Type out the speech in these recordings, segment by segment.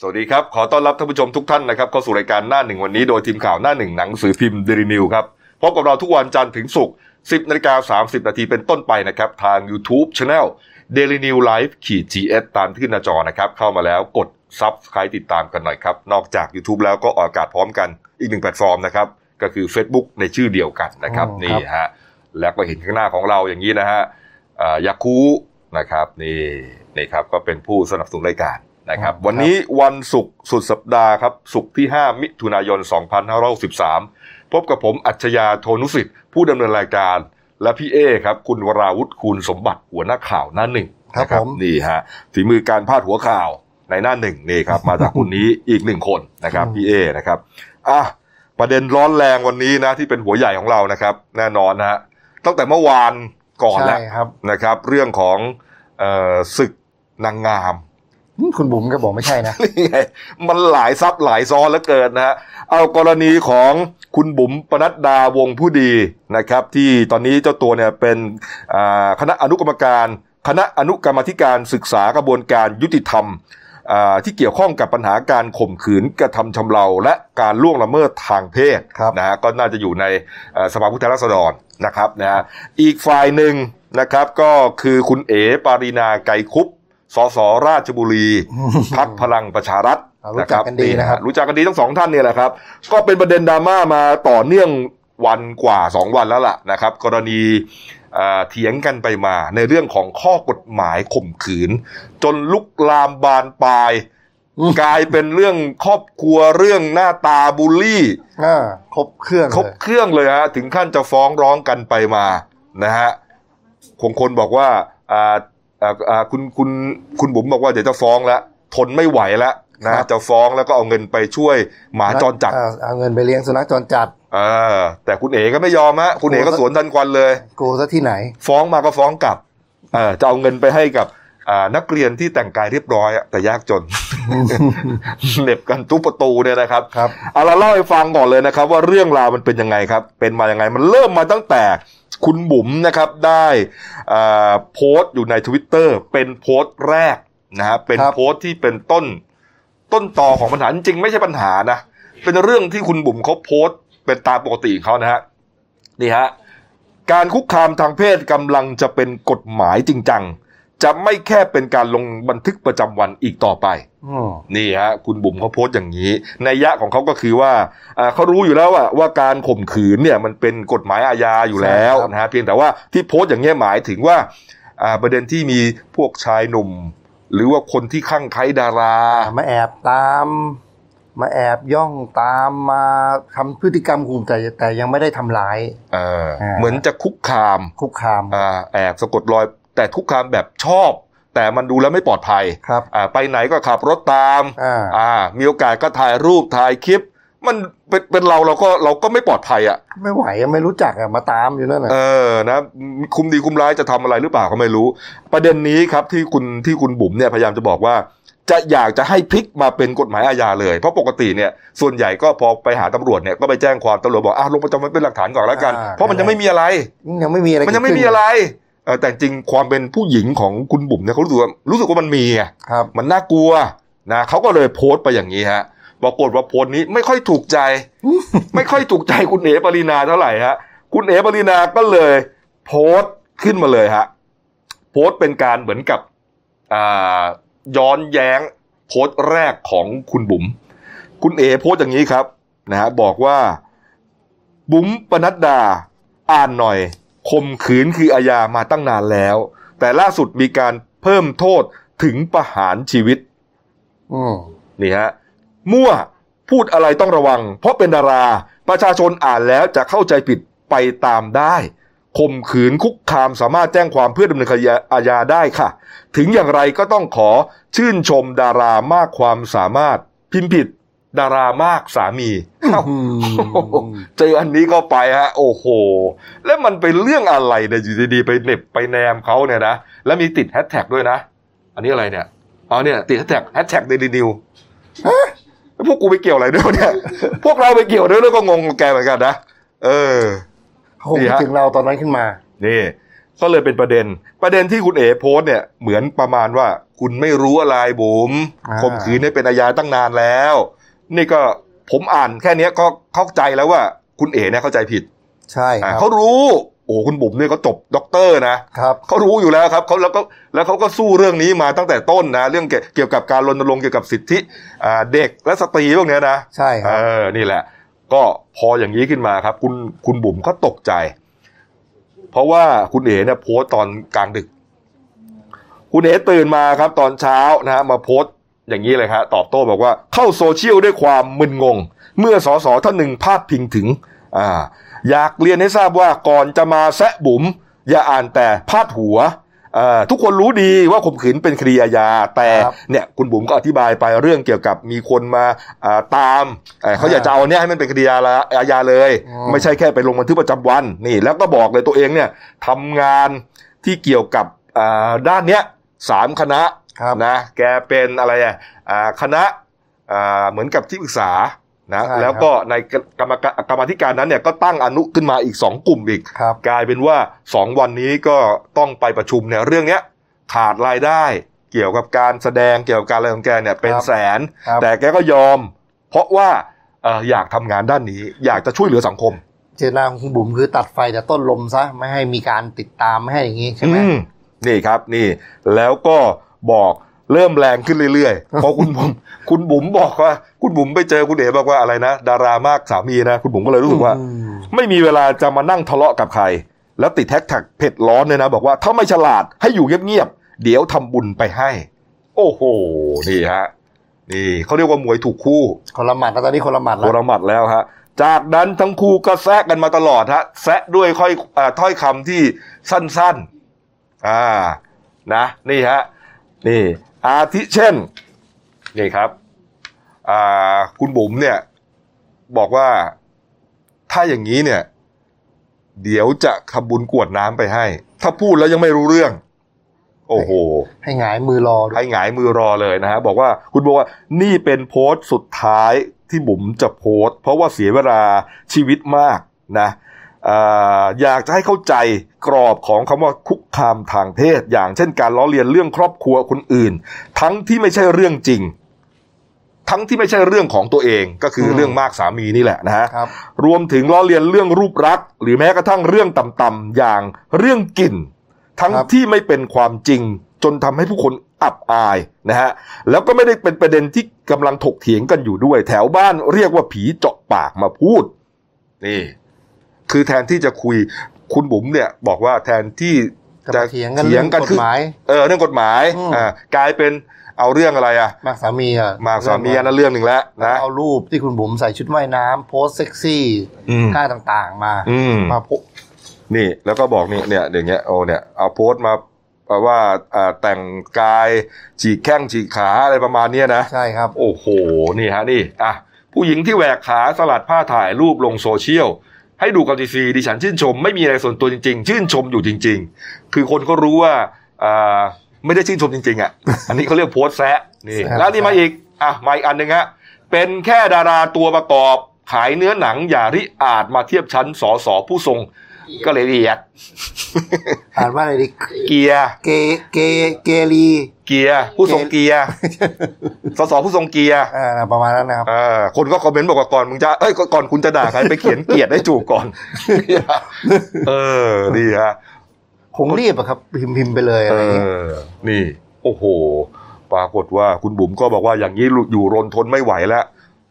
สวัสดีครับ ขอต้อนรับท่านผู้ชมทุกท่านนะครับเข้าสู่รายการหน้าหนึ่งวันนี้โดยทีมข่าวหน้าหนึ่งหนังสือพิมพ์เดลินิวครับพบกับเราทุกวันจันทร์ถึงศุกร์10นาฬิกา30 นาทีเป็นต้นไปนะครับ ทาง YouTube Channel Daily New Life ขีด GS ตามที่หน้าจอนะครับ เข้ามาแล้วกด Subscribe ติดตามกันหน่อยครับ นอกจาก YouTube แล้วก็ออกอากาศพร้อมกันอีกหนึ่งแพลตฟอร์มนะครับ ก็คือ Facebook ในชื่อเดียวกันนะครับอ๋อครับนี่ฮะแล้วก็เห็นข้างหน้าของเราอย่างนี้นะฮะอ่ายาคูนะครับนี่นี่ครับก็เป็นผู้สนับสนุนรายการ นะครับวันนี้วันศุกร์สุดสัปดาห์ครับศุกร์ที่ 5 มิถุนายน 2563 พบกับผมอัจฉริยะโทนุสิทธิ์ ผู้ดำเนินรายการ และพี่เอครับ คุณวราวุฒิคุณสมบัติหัวหน้าข่าวหน้าหนึ่งครับนะผมนี่ฮะฝีมือการพาดหัวข่าวในหน้าหนึ่งนี่ครับ มาจากคนนี้อีกหนึ่งคนนะครับพี่เอนะครับอะประเด็นร้อนแรงวันนี้นะที่เป็นหัวใหญ่ของเรานะครับ แน่นอนนะฮะตั้งแต่เมื่อวานก่อนแล้วใช่ครับนะครับ เรื่องของเอ่อศึกนางงามอืม คุณบุ๋มก็บอกไม่ใช่นะนี่ไงมันหลายซับหลายซ้อนแล้วเกินนะฮะเอากรณีของคุณบุ๋มปนัดดาวงผู้ดีนะครับ ที่ตอนนี้เจ้าตัวเนี่ยเป็นอ่าคณะอนุกรรมการคณะอนุกรรมาธิการศึกษากระบวนการยุติธรรมอ่าที่เกี่ยวข้องกับปัญหาการข่มขืนกระทำชำเราและการล่วงละเมิดทางเพศครับนะฮะก็น่าจะอยู่ในเอ่อสภาผู้แทนราษฎรนะครับนะฮะอีกฝ่ายหนึ่งนะครับก็คือคุณเอ๋ปารีนาไกรคุป สสราชบุรีพักพลังประชารัฐอ่ารู้จักกันดีนะครับรู้จักกันดีทั้งสองท่านเนี่ยแหละครับ ก็เป็นประเด็นดราม่ามาต่อเนื่องวันกว่าสองวันแล้วล่ะนะครับ กรณีเอ่อเถียงกันไปมาในเรื่องของข้อกฎหมายข่มขืน จนลุกลามบานปลายอืมกลายเป็นเรื่องครอบครัวเรื่องหน้าตาบูลลี่อ่าครบเครื่องครบเลยเครื่องเลยฮะถึงขั้นจะฟ้องร้องกันไปมานะฮะคงคนบอกว่าอ่าอ่าอ่า คุณคุณคุณบุ๋มบอกว่าเดี๋ยวจะฟ้องแล้วทนไม่ไหวแล้วนะจะฟ้องแล้วก็เอาเงินไปช่วยหมาจรจัดอ่าเอาเงินไปเลี้ยงสุนัขจรจัดเออแต่คุณเอ๋ก็ไม่ยอมฮะคุณเอ๋ก็สวนทันควันเลยกูซะที่ไหน ฟ้องมาก็ฟ้องกลับเออจะเอาเงินไปให้กับอ่านักเรียนที่แต่งกายเรียบร้อยอะแต่ยากจนเหน็บกันทุกประตูเนี่ยนะครับครับเอาเราเล่าให้ฟังก่อนเลยนะครับ ว่าเรื่องราวมันเป็นยังไงครับ เป็นมายังไงมันเริ่มมาตั้งแต่ คุณบุ๋มนะครับได้อ่าโพสต์อยู่ในทวิตเตอร์เป็นโพสต์แรกนะฮะเป็นครับโพสต์ที่เป็นต้นต้นตอของปัญหาจริงๆไม่ใช่ปัญหานะเป็นเรื่องที่คุณบุ๋มเขาโพสต์ เป็นตามปกติของเขานะฮะนี่ฮะการคุกคามทางเพศกำลังจะเป็นกฎหมายจริงจัง จะไม่แค่เป็นการลงบันทึกประจำวันอีกต่อไปอืมนี่ฮะคุณบุ๋มเขาโพสต์อย่างนี้ในยยะของเขาก็คือว่าอ่าเขารู้อยู่แล้วว่าว่าการข่มขืนเนี่ยมันเป็นกฎหมายอาญาอยู่แล้วนะฮะเพียงแต่ว่าที่โพสต์อย่างนี้ยหมายถึงว่าอ่าประเด็นที่มีพวกชายหนุ่ม หรือว่าคนที่ข้างไคล้ดารามาแอบตามมาแอบย่องตามมาทำพฤติกรรมข่มแต่แต่ยังไม่ได้ทำร้ายเอออ่าเหมือนจะคุกคามคุกคามอ่าแอบสะกดรอย แต่คุกคามแบบชอบ แต่มันดูแล้วไม่ปลอดภัยครับอ่าไปไหนก็ขับรถตามอ่าอ่ามีโอกาสก็ถ่ายรูปถ่ายคลิป มันเป็นเป็นเราเราก็เราก็ไม่ปลอดภัยอะ ไม่ไหวอะไม่รู้จักอะมาตามอยู่นั่นแหละเออนะคุมดีคุมร้ายจะทำอะไรหรือเปล่าก็ไม่รู้ ประเด็นนี้ครับที่คุณที่คุณบุ๋มเนี่ยพยายามจะบอกว่า จะอยากจะให้พลิกมาเป็นกฎหมายอาญาเลย เพราะปกติเนี่ยส่วนใหญ่ก็พอไปหาตำรวจเนี่ยก็ไปแจ้งความตำรวจบอกอะลงประจำวันเป็นหลักฐานก่อนแล้วกัน อ่า เพราะมันยังไม่มีอะไรยังไม่มีอะไรมันยังไม่มีอะไรเออ แต่จริงความเป็นผู้หญิงของคุณบุ๋มเนี่ยเขารู้สึกว่ารู้สึกว่ามันมีไงครับมันน่ากลัวนะเขาก็เลยโพสต์ไปอย่างนี้ฮะปรากฏว่าโพสต์นี้ไม่ค่อยถูกใจ ไม่ค่อยถูกใจคุณเอ๋ปรินาเท่าไหร่ฮะคุณเอ๋ปรินาก็เลย โพสต์ขึ้นมาเลยฮะโพสต์เป็นการเหมือนกับอ่าย้อนแย้งโพสต์แรกของคุณบุ๋มคุณเอ๋โพสต์อย่างนี้ครับนะฮะบอกว่าบุ๋มปนัดดาอ่านหน่อย ข่มขืนคืออาญามาตั้งนานแล้ว แต่ล่าสุดมีการเพิ่มโทษถึงประหารชีวิตอืมนี่ฮะมั่วพูดอะไรต้องระวัง เพราะเป็นดาราประชาชนอ่านแล้วจะเข้าใจผิดไปตามได้ข่มขืนคุกคามสามารถแจ้งความเพื่อดำเนินคดีอาญาได้ค่ะ ถึงอย่างไรก็ต้องขอชื่นชมดารามากความสามารถพิมพ์ผิด ดารามากสามีเอ้าอืมเจออันนี้เข้าไปฮะ โอ้โห แล้วมันเป็นเรื่องอะไรเนี่ยอยู่ดีๆไปเหน็บไปแนมเขาเนี่ยนะ แล้วมีติดแฮชแท็กด้วยนะ อันนี้อะไรเนี่ยอ๋อเนี่ย ติดแฮชแท็กแฮชแท็กเดลินิวส์พวกกูไปเกี่ยวอะไรด้วยวะเนี่ย พวกเราไปเกี่ยวด้วยแล้วก็งงกับแกเหมือนกันนะเออเขาคงนี่คิดฮะถึงเราตอนนั้นขึ้นมา นี่ก็เลยเป็นประเด็น ประเด็นที่คุณเอ๋โพสต์เนี่ยเหมือนประมาณว่า คุณไม่รู้อะไรบุ๋มอ่าข่มขืนเนี่ยเป็นอาญาตั้งนานแล้ว นี่ก็ผมอ่านแค่เนี้ยก็เข้าใจแล้วว่า คุณเอ๋เนี่ยเข้าใจผิด ใช่คอ่ารับเขารู้โอ้คุณบุ๋มเนี่ยเขาจบด็อกเตอร์นะครับเขารู้อยู่แล้วครับเขาแล้วก็แล้วเขาก็สู้เรื่องนี้มาตั้งแต่ต้นนะ เรื่องเกี่ยวเกี่ยวกับการรณรงค์เกี่ยวกับสิทธิอ่าเด็กและสตรีพวกเนี้ยนะ ใช่คเอรับอนี่แหละ ก็พออย่างนี้ขึ้นมาครับ คุณคุณบุ๋มก็ตกใจ เพราะว่าคุณเอ๋เนี่ยโพสต์ตอนกลางดึก คุณเอ๋ตื่นมาครับ ตอนเช้านะฮะมาโพสต์ อย่างนี้เลยครับตอบโต้บอกว่าเข้าโซเชียลด้วยความมึนงง เมื่อสสท่านหนึ่งพาดพิงถึงอ่าอยากเรียนให้ทราบว่าก่อนจะมาแซะบุ๋มอย่าอ่านแต่พาดหัวอ่าทุกคนรู้ดีว่าข่มขืนเป็นคดีอาญาแต่ครับเนี่ยคุณบุ๋มก็อธิบายไปเรื่องเกี่ยวกับมีคนมาอ่าตามเอ่อเขาอยากจะเอาเนี่ยให้มันเป็นคดีอาญาอาญาเลยอืมไม่ใช่แค่ไปลงบันทึกประจำวันนี่ แล้วก็บอกเลยตัวเองเนี่ยทำงานที่เกี่ยวกับอ่าด้านเนี้ยสามคณะครับ นะแกเป็นอะไรอะอ่าคณะอ่าเหมือนกับที่ปรึกษานะใช่ครับแล้วก็ในกรรมการกรรมาธิการนั้นเนี่ยก็ตั้งอนุขึ้นมาอีกสองกลุ่มอีกครับกลายเป็นว่าสองวันนี้ก็ต้องไปประชุมเนี่ยเรื่องเนี้ยขาดรายได้เกี่ยวกับการแสดงเกี่ยวกับการอะไรของแกเนี่ยเป็นครับแสนครับแต่แกก็ยอม เพราะว่าเอ่ออยากทำงานด้านนี้ อยากจะช่วยเหลือสังคม เจตนาของคุณบุ๋มคือตัดไฟแต่ต้นลมซะไม่ให้มีการติดตามไม่ให้อย่างนี้ใช่ไหมอืมนี่ครับนี่แล้วก็ บอกเริ่มแรงขึ้นเรื่อยๆเพราะคุณบุ๋มคุณบุ๋มบอกว่า คุณบุ๋มไปเจอคุณเอ๋บอกว่าอะไรนะ ดารามากสามีนะ คุณบุ๋มก็เลยรู้สึกว่าอืมไม่มีเวลาจะมานั่งทะเลาะกับใคร แล้วติดแท็กแท็กเผ็ดร้อนเลยนะ บอกว่าถ้าไม่ฉลาดให้อยู่เงียบๆเดี๋ยวทำบุญไปให้ โอ้โหนี่ฮะนี่เขาเรียกว่ามวยถูกคู่คนละหมัดแล้วตอนนี้คนละหมัดโคแล้วรหมัดแล้วฮะจากนั้นทั้งคู่ก็แซะกันมาตลอดฮะแซะด้วยค่อยอาถ้อยคำที่สั้นๆ อ่านะ นี่ฮะ นี่ อาทิเช่นนี่ครับอ่าคุณบุ๋มเนี่ย บอกว่าถ้าอย่างนี้เนี่ย เดี๋ยวจะขบุญกรวดน้ำไปให้ ถ้าพูดแล้วยังไม่รู้เรื่อง โอ้โห ให้หงายมือรอด้วยให้หงายมือรอเลยนะฮะบอกว่าคุณบอกว่านี่เป็นโพสต์สุดท้ายที่บุ๋มจะโพสต์ เพราะว่าเสียเวลาชีวิตมากนะ อ่าอยากจะให้เข้าใจกรอบของคำว่าคุกคามทางเพศ อย่างเช่นการล้อเลียนเรื่องครอบครัวคนอื่น ทั้งที่ไม่ใช่เรื่องจริง ทั้งที่ไม่ใช่เรื่องของตัวเองก็คือเรื่องมากสามีนี่แหละนะฮะครับรวมถึงล้อเลียนเรื่องรูปรักษณ์หรือแม้กระทั่งเรื่องต่ำๆอย่างเรื่องกลิ่น ทั้งครับที่ไม่เป็นความจริงจนทำให้ผู้คนอับอายนะฮะแล้วก็ไม่ได้เป็นประเด็นที่กำลังถกเถียงกันอยู่ด้วย แถวบ้านเรียกว่าผีเจาะปากมาพูดนี่ คือแทนที่จะคุยคุณบุ๋มเนี่ยบอกว่าแทนที่จะจะมาเถียงกันเรื่องกฎคือหมายเออเรื่องกฎหมายอืมอ่ากลายเป็นเอาเรื่องอะไรอะมากสามีอะมากสามีอันนั้นเรื่องหนึ่งแล้วนะเอารูปที่คุณบุ๋มใส่ชุดว่ายน้ำโพสต์เซ็กซี่อืมท่าต่างๆ มาอืมมาโพสต์นี่แล้วก็บอกนี่เนี่ยอย่างเงี้ยโอ้เนี่ยเอาโพสต์มาว่าอ่าแต่งกายฉีกแข้งฉีกขาอะไรประมาณเนี้ยนะใช่ครับ โอ้โหนี่ฮะนี่อะผู้หญิงที่แหวกขาสลัดผ้าถ่ายรูปลงโซเชียล ให้ดูกับทีซีดิฉันชื่นชม ไม่มีอะไรส่วนตัวจริง ๆ ชื่นชมอยู่จริง ๆ คือคนก็รู้ว่าอ่าไม่ได้ชื่นชมจริง ๆอะอันนี้เขาเรียกโพสต์แซะนี่แซะแล้วนี่มาอีกอะมาอีกอันหนึ่งฮะเป็นแค่ดาราตัวประกอบขายเนื้อหนังอย่าริอาจมาเทียบชั้นสอสอผู้ทรง ก็เลยเรียดอ่านว่าอะไรดิเกียร์เกเกเกลีเกียร์ผู้ทรงเกียร์สสผู้ทรงเกียร์อ่าประมาณนั้นนะครับอ่าคนก็คอมเมนต์บอกว่าก่อนมึงจะเอ้ยก่อนคุณจะด่าใครไปเขียนเกียรติให้จูบก่อนเออดีฮะคงรีบอะครับ พิมพ์พิมพ์ไปเลยเออะไรเงี้ยอนี่ โอ้โห ปรากฏว่าคุณบุ๋มก็บอกว่าอย่างนี้อยู่รนทนไม่ไหวแล้ว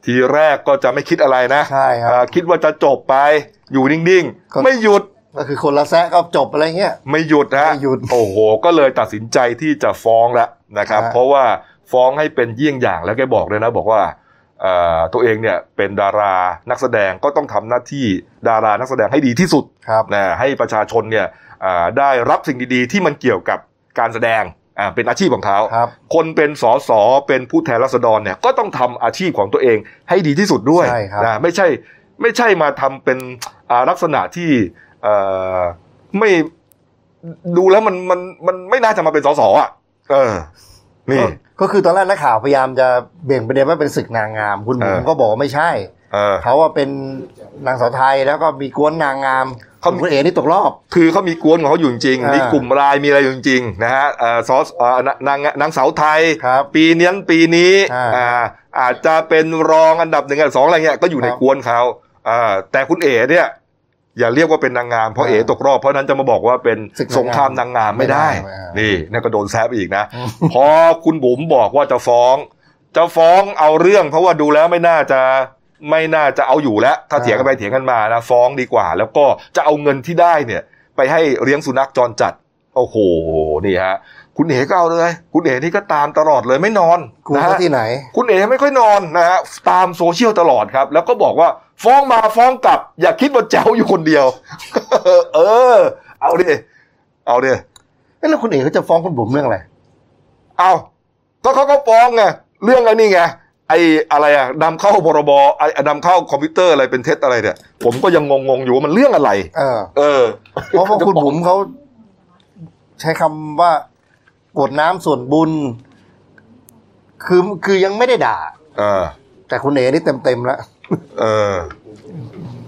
ทีแรกก็จะไม่คิดอะไรนะใช่ครับอ่าคิดว่าจะจบไป อยู่นิ่งก็ๆไม่หยุดก็คือคนละแซะก็จบอะไรเงี้ยไม่หยุดฮะไม่หยุดโอ้โห ก็เลยตัดสินใจที่จะฟ้องแล้วนะครับฮะเพราะว่าฟ้องให้เป็นเยี่ยงอย่างแล้วแกบอกเลยนะ บอกว่าเอ่อตัวเองเนี่ยเป็นดารานักแสดงก็ต้องทำหน้าที่ดารานักแสดงให้ดีที่สุดครับนะให้ประชาชนเนี่ยอ่าได้รับสิ่งดีๆ ที่มันเกี่ยวกับการแสดง อ่าเป็นอาชีพของเขาครับคนเป็นสสเป็นผู้แทนราษฎรเนี่ยก็ต้องทำอาชีพของตัวเองให้ดีที่สุดด้วยใช่ครับนะไม่ใช่ไม่ใช่มาทำเป็นอ่าลักษณะที่เอ่อไม่ดูแล้วมันมันมันไม่น่าจะมาเป็นสสอะ เออ นี่ ก็ก็คือตอนแรกนักข่าวพยายามจะเบี่ยงประเด็นว่าเป็นศึกนางงาม คุณบุ๋มเออก็บอกว่าไม่ใช่เออเขาว่าเป็นนางสาวไทยแล้วก็มีกวนนางงาม เขาคุณเอ๋นี่ตกรอบ คือเขามีกวนของเขาอยู่จริงอ่ามีมีกลุ่มรายมีอะไรอยู่จริงนะฮะเอ่อซอสเอ่อนางนางสาวไทยครับปีนี้ปีนี้อ่าอ่าอาจจะเป็นรองอันดับหนึ่งอันดับสองอะไรเงี้ยก็อยู่ในครับกวนเขาอ่าแต่คุณเอ๋เนี่ยอย่าเรียกว่าเป็นนางงามเพราะอ่าเอ๋ตกรอบเพราะฉะนั้นจะมาบอกว่าเป็นศึกสงครามนางงามไม่ได้ไม่ได้นี่นั่นก็โดนแซบอีกนะพอคุณบุ๋มบอกว่าจะฟ้อง จะฟ้องเอาเรื่องเพราะว่าดูแล้วไม่น่าจะ ไม่น่าจะเอาอยู่แล้ว ถ้าอ่าเถียงกันไปเถียงกันมานะฟ้องดีกว่า แล้วก็จะเอาเงินที่ได้เนี่ย ไปให้เลี้ยงสุนัขจรจัด โอ้โหนี่ฮะคุณเอ๋ก็เอาเลย คุณเอ๋นี่ก็ตามตลอดเลยไม่นอนกลัวนะเขาฮะที่ไหน คุณเอ๋ไม่ค่อยนอนนะฮะตามโซเชียลตลอดครับ แล้วก็บอกว่าฟ้องมาฟ้องกลับ อย่าคิดว่าแจ๋วอยู่คนเดียว เออ เอาดิเอาดิเอ๊ะแล้วคุณเอ๋เขาจะฟ้องคุณบุ๋มเรื่องอะไรเอาก็เขาก็ฟ้องไงเรื่องไอ้นี่ไง ไอ้อะไรอะนำเข้าพรบไอ้นำเข้าคอมพิวเตอร์อะไรเป็นเท็จอะไรเนี่ย ผมก็ยังงงๆอยู่ว่ามันเรื่องอะไร เออ เออ เพราะว่าคุณบุ๋มเขาใช้คำว่ากรวดน้ำส่วนบุญ คือคือยังไม่ได้ด่า เออ แต่คุณเอ๋นี่เต็มเต็มๆแล้ว เออ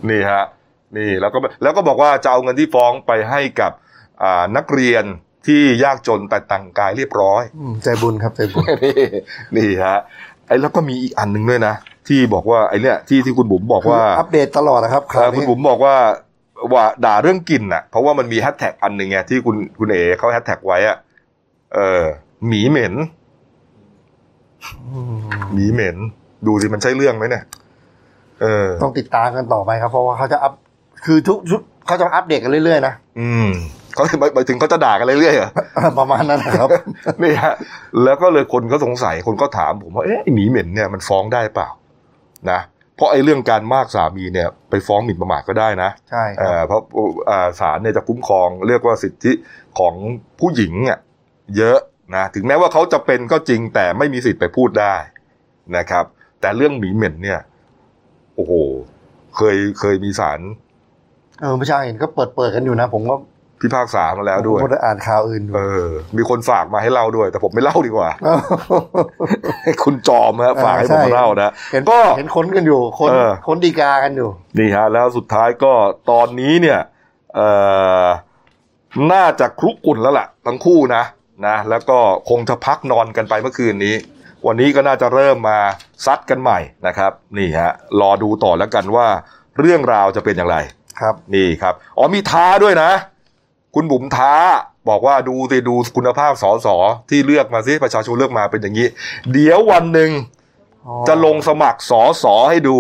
นี่ฮะ นี่แล้วก็แล้วก็บอกว่าจะเอาเงินที่ฟ้องไปให้กับอ่านักเรียนที่ยากจนแต่แต่งกายเรียบร้อย อืมใจบุญครับใจบุญ นี่นี่ฮะ ไอ้แล้วก็มีอีกอันหนึ่งด้วยนะ ที่บอกว่าไอ้เนี่ยที่ที่คุณบุ๋มบอกว่าคืออัปเดตตลอดนะครับคเอ่ราวอคุณนี้บุ๋มบอกว่าว่าด่าเรื่องกลิ่นน่ะ เพราะว่ามันมีแฮชแท็กอันหนึ่งไงที่คุณคุณเอ๋เขาแฮชแท็กไว้อะเออหมีเหม็นอืมหมีเหม็น ดูสิมันใช่เรื่องไหมเนี่ยเออ ต้องติดตามกันต่อไปครับ เพราะว่าเขาจะอัพคือทุกทุกเขาจะอัปเดตกันเรื่อยๆนะอืม เขาหมายหมายถึงเขาจะด่ากันเรื่อยๆเหรอประมาณนั้นนะครับนี่ฮะแล้วก็เลยคนก็สงสัยคนก็ถามผมว่าเอ๊ะไอ้หมีเหม็นเนี่ยมันฟ้องได้เปล่านะเพราะไอ้เรื่องการมากสามีเนี่ยไปฟ้องหมิ่นประมาทก็ได้นะใช่คเอ่รับอเพราะอ่าศาลเนี่ยจะคุ้มครองเรียกว่าสิทธิของผู้หญิงอะเยอะนะถึงแม้ว่าเขาจะเป็นก็จริงแต่ไม่มีสิทธิ์ไปพูดได้นะครับ แต่เรื่องหมีเหม็นเนี่ย โอ้โห เคยเคยมีศาลเออไม่ใช่เห็นก็เปิดเปิดกันอยู่นะ ผมก็ พิพากษามาแล้วด้วยผมก็ได้อ่านข่าวอื่นอยู่เออ มีคนฝากมาให้เล่าด้วย แต่ผมไม่เล่าดีกว่าให้คุณจอมฮะฝากให้ผมมาเล่านะเห็นก็เห็นคนกันอยู่คนเออคนดีกากันอยู่ นี่ฮะ แล้วสุดท้ายก็ตอนนี้เนี่ยเอ่อน่าจะคลุกกุ่นแล้วล่ะ ทั้งคู่นะนะแล้วก็คงจะพักนอนกันไปเมื่อคืนนี้ วันนี้ก็น่าจะเริ่มมาซัดกันใหม่นะครับ นี่ฮะรอดูต่อแล้วกันว่า เรื่องราวจะเป็นอย่างไรครับ นี่ครับอ๋อมีท้าด้วยนะ คุณบุ๋มท้าบอกว่าดูสิดูคุณภาพสสที่เลือกมาสิประชาชนเลือกมาเป็นอย่างนี้ เดี๋ยววันหนึ่งจะลงสมัครสอสอให้ดู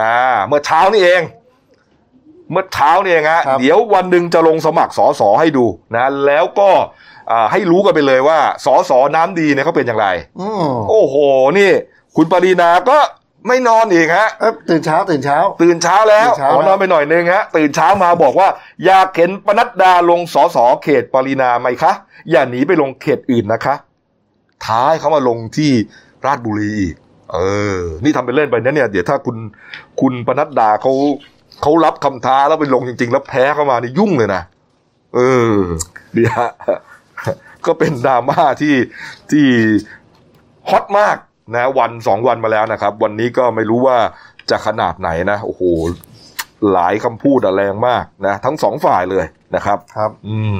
นะเมื่อเช้านี่เอง เมื่อเช้านี่เองฮะครับเดี๋ยววันหนึ่งจะลงสมัครสอสอให้ดูนะแล้วก็อ่าให้รู้กันไปเลยว่าสอสอน้ำดีเนี่ยเขาเป็นอย่างไรอืมโอ้โหนี่ คุณปรีนาก็ ไม่นอนอีกฮะเอ้ยตื่นเช้าตื่นเช้า ตื่นเช้าแล้วตื่นเช้าขอแล้วนอนไปหน่อยนึงฮะตื่นเช้ามาบอกว่า อยากเห็นปนัดดาลงสอสอเขตปรินาไหมคะ อย่าหนีไปลงเขตอื่นนะคะ ท้ายเขามาลงที่ราชบุรีอีกเออ นี่ทำเป็นเล่นไปนะเนี่ย เดี๋ยวถ้าคุณคุณปนัดดาเขาเขารับคำท้าแล้วไปลงจริง ๆ แล้วแพ้เข้ามานี่ยุ่งเลยนะเออเดี๋ยวฮะก็เป็นดราม่าที่ที่ฮอตมาก นะวันสองวันมาแล้วนะครับ วันนี้ก็ไม่รู้ว่าจะขนาดไหนนะโอ้โหหลายคำพูดอะแรงมากนะทั้งสองฝ่ายเลยนะครับครับ อืม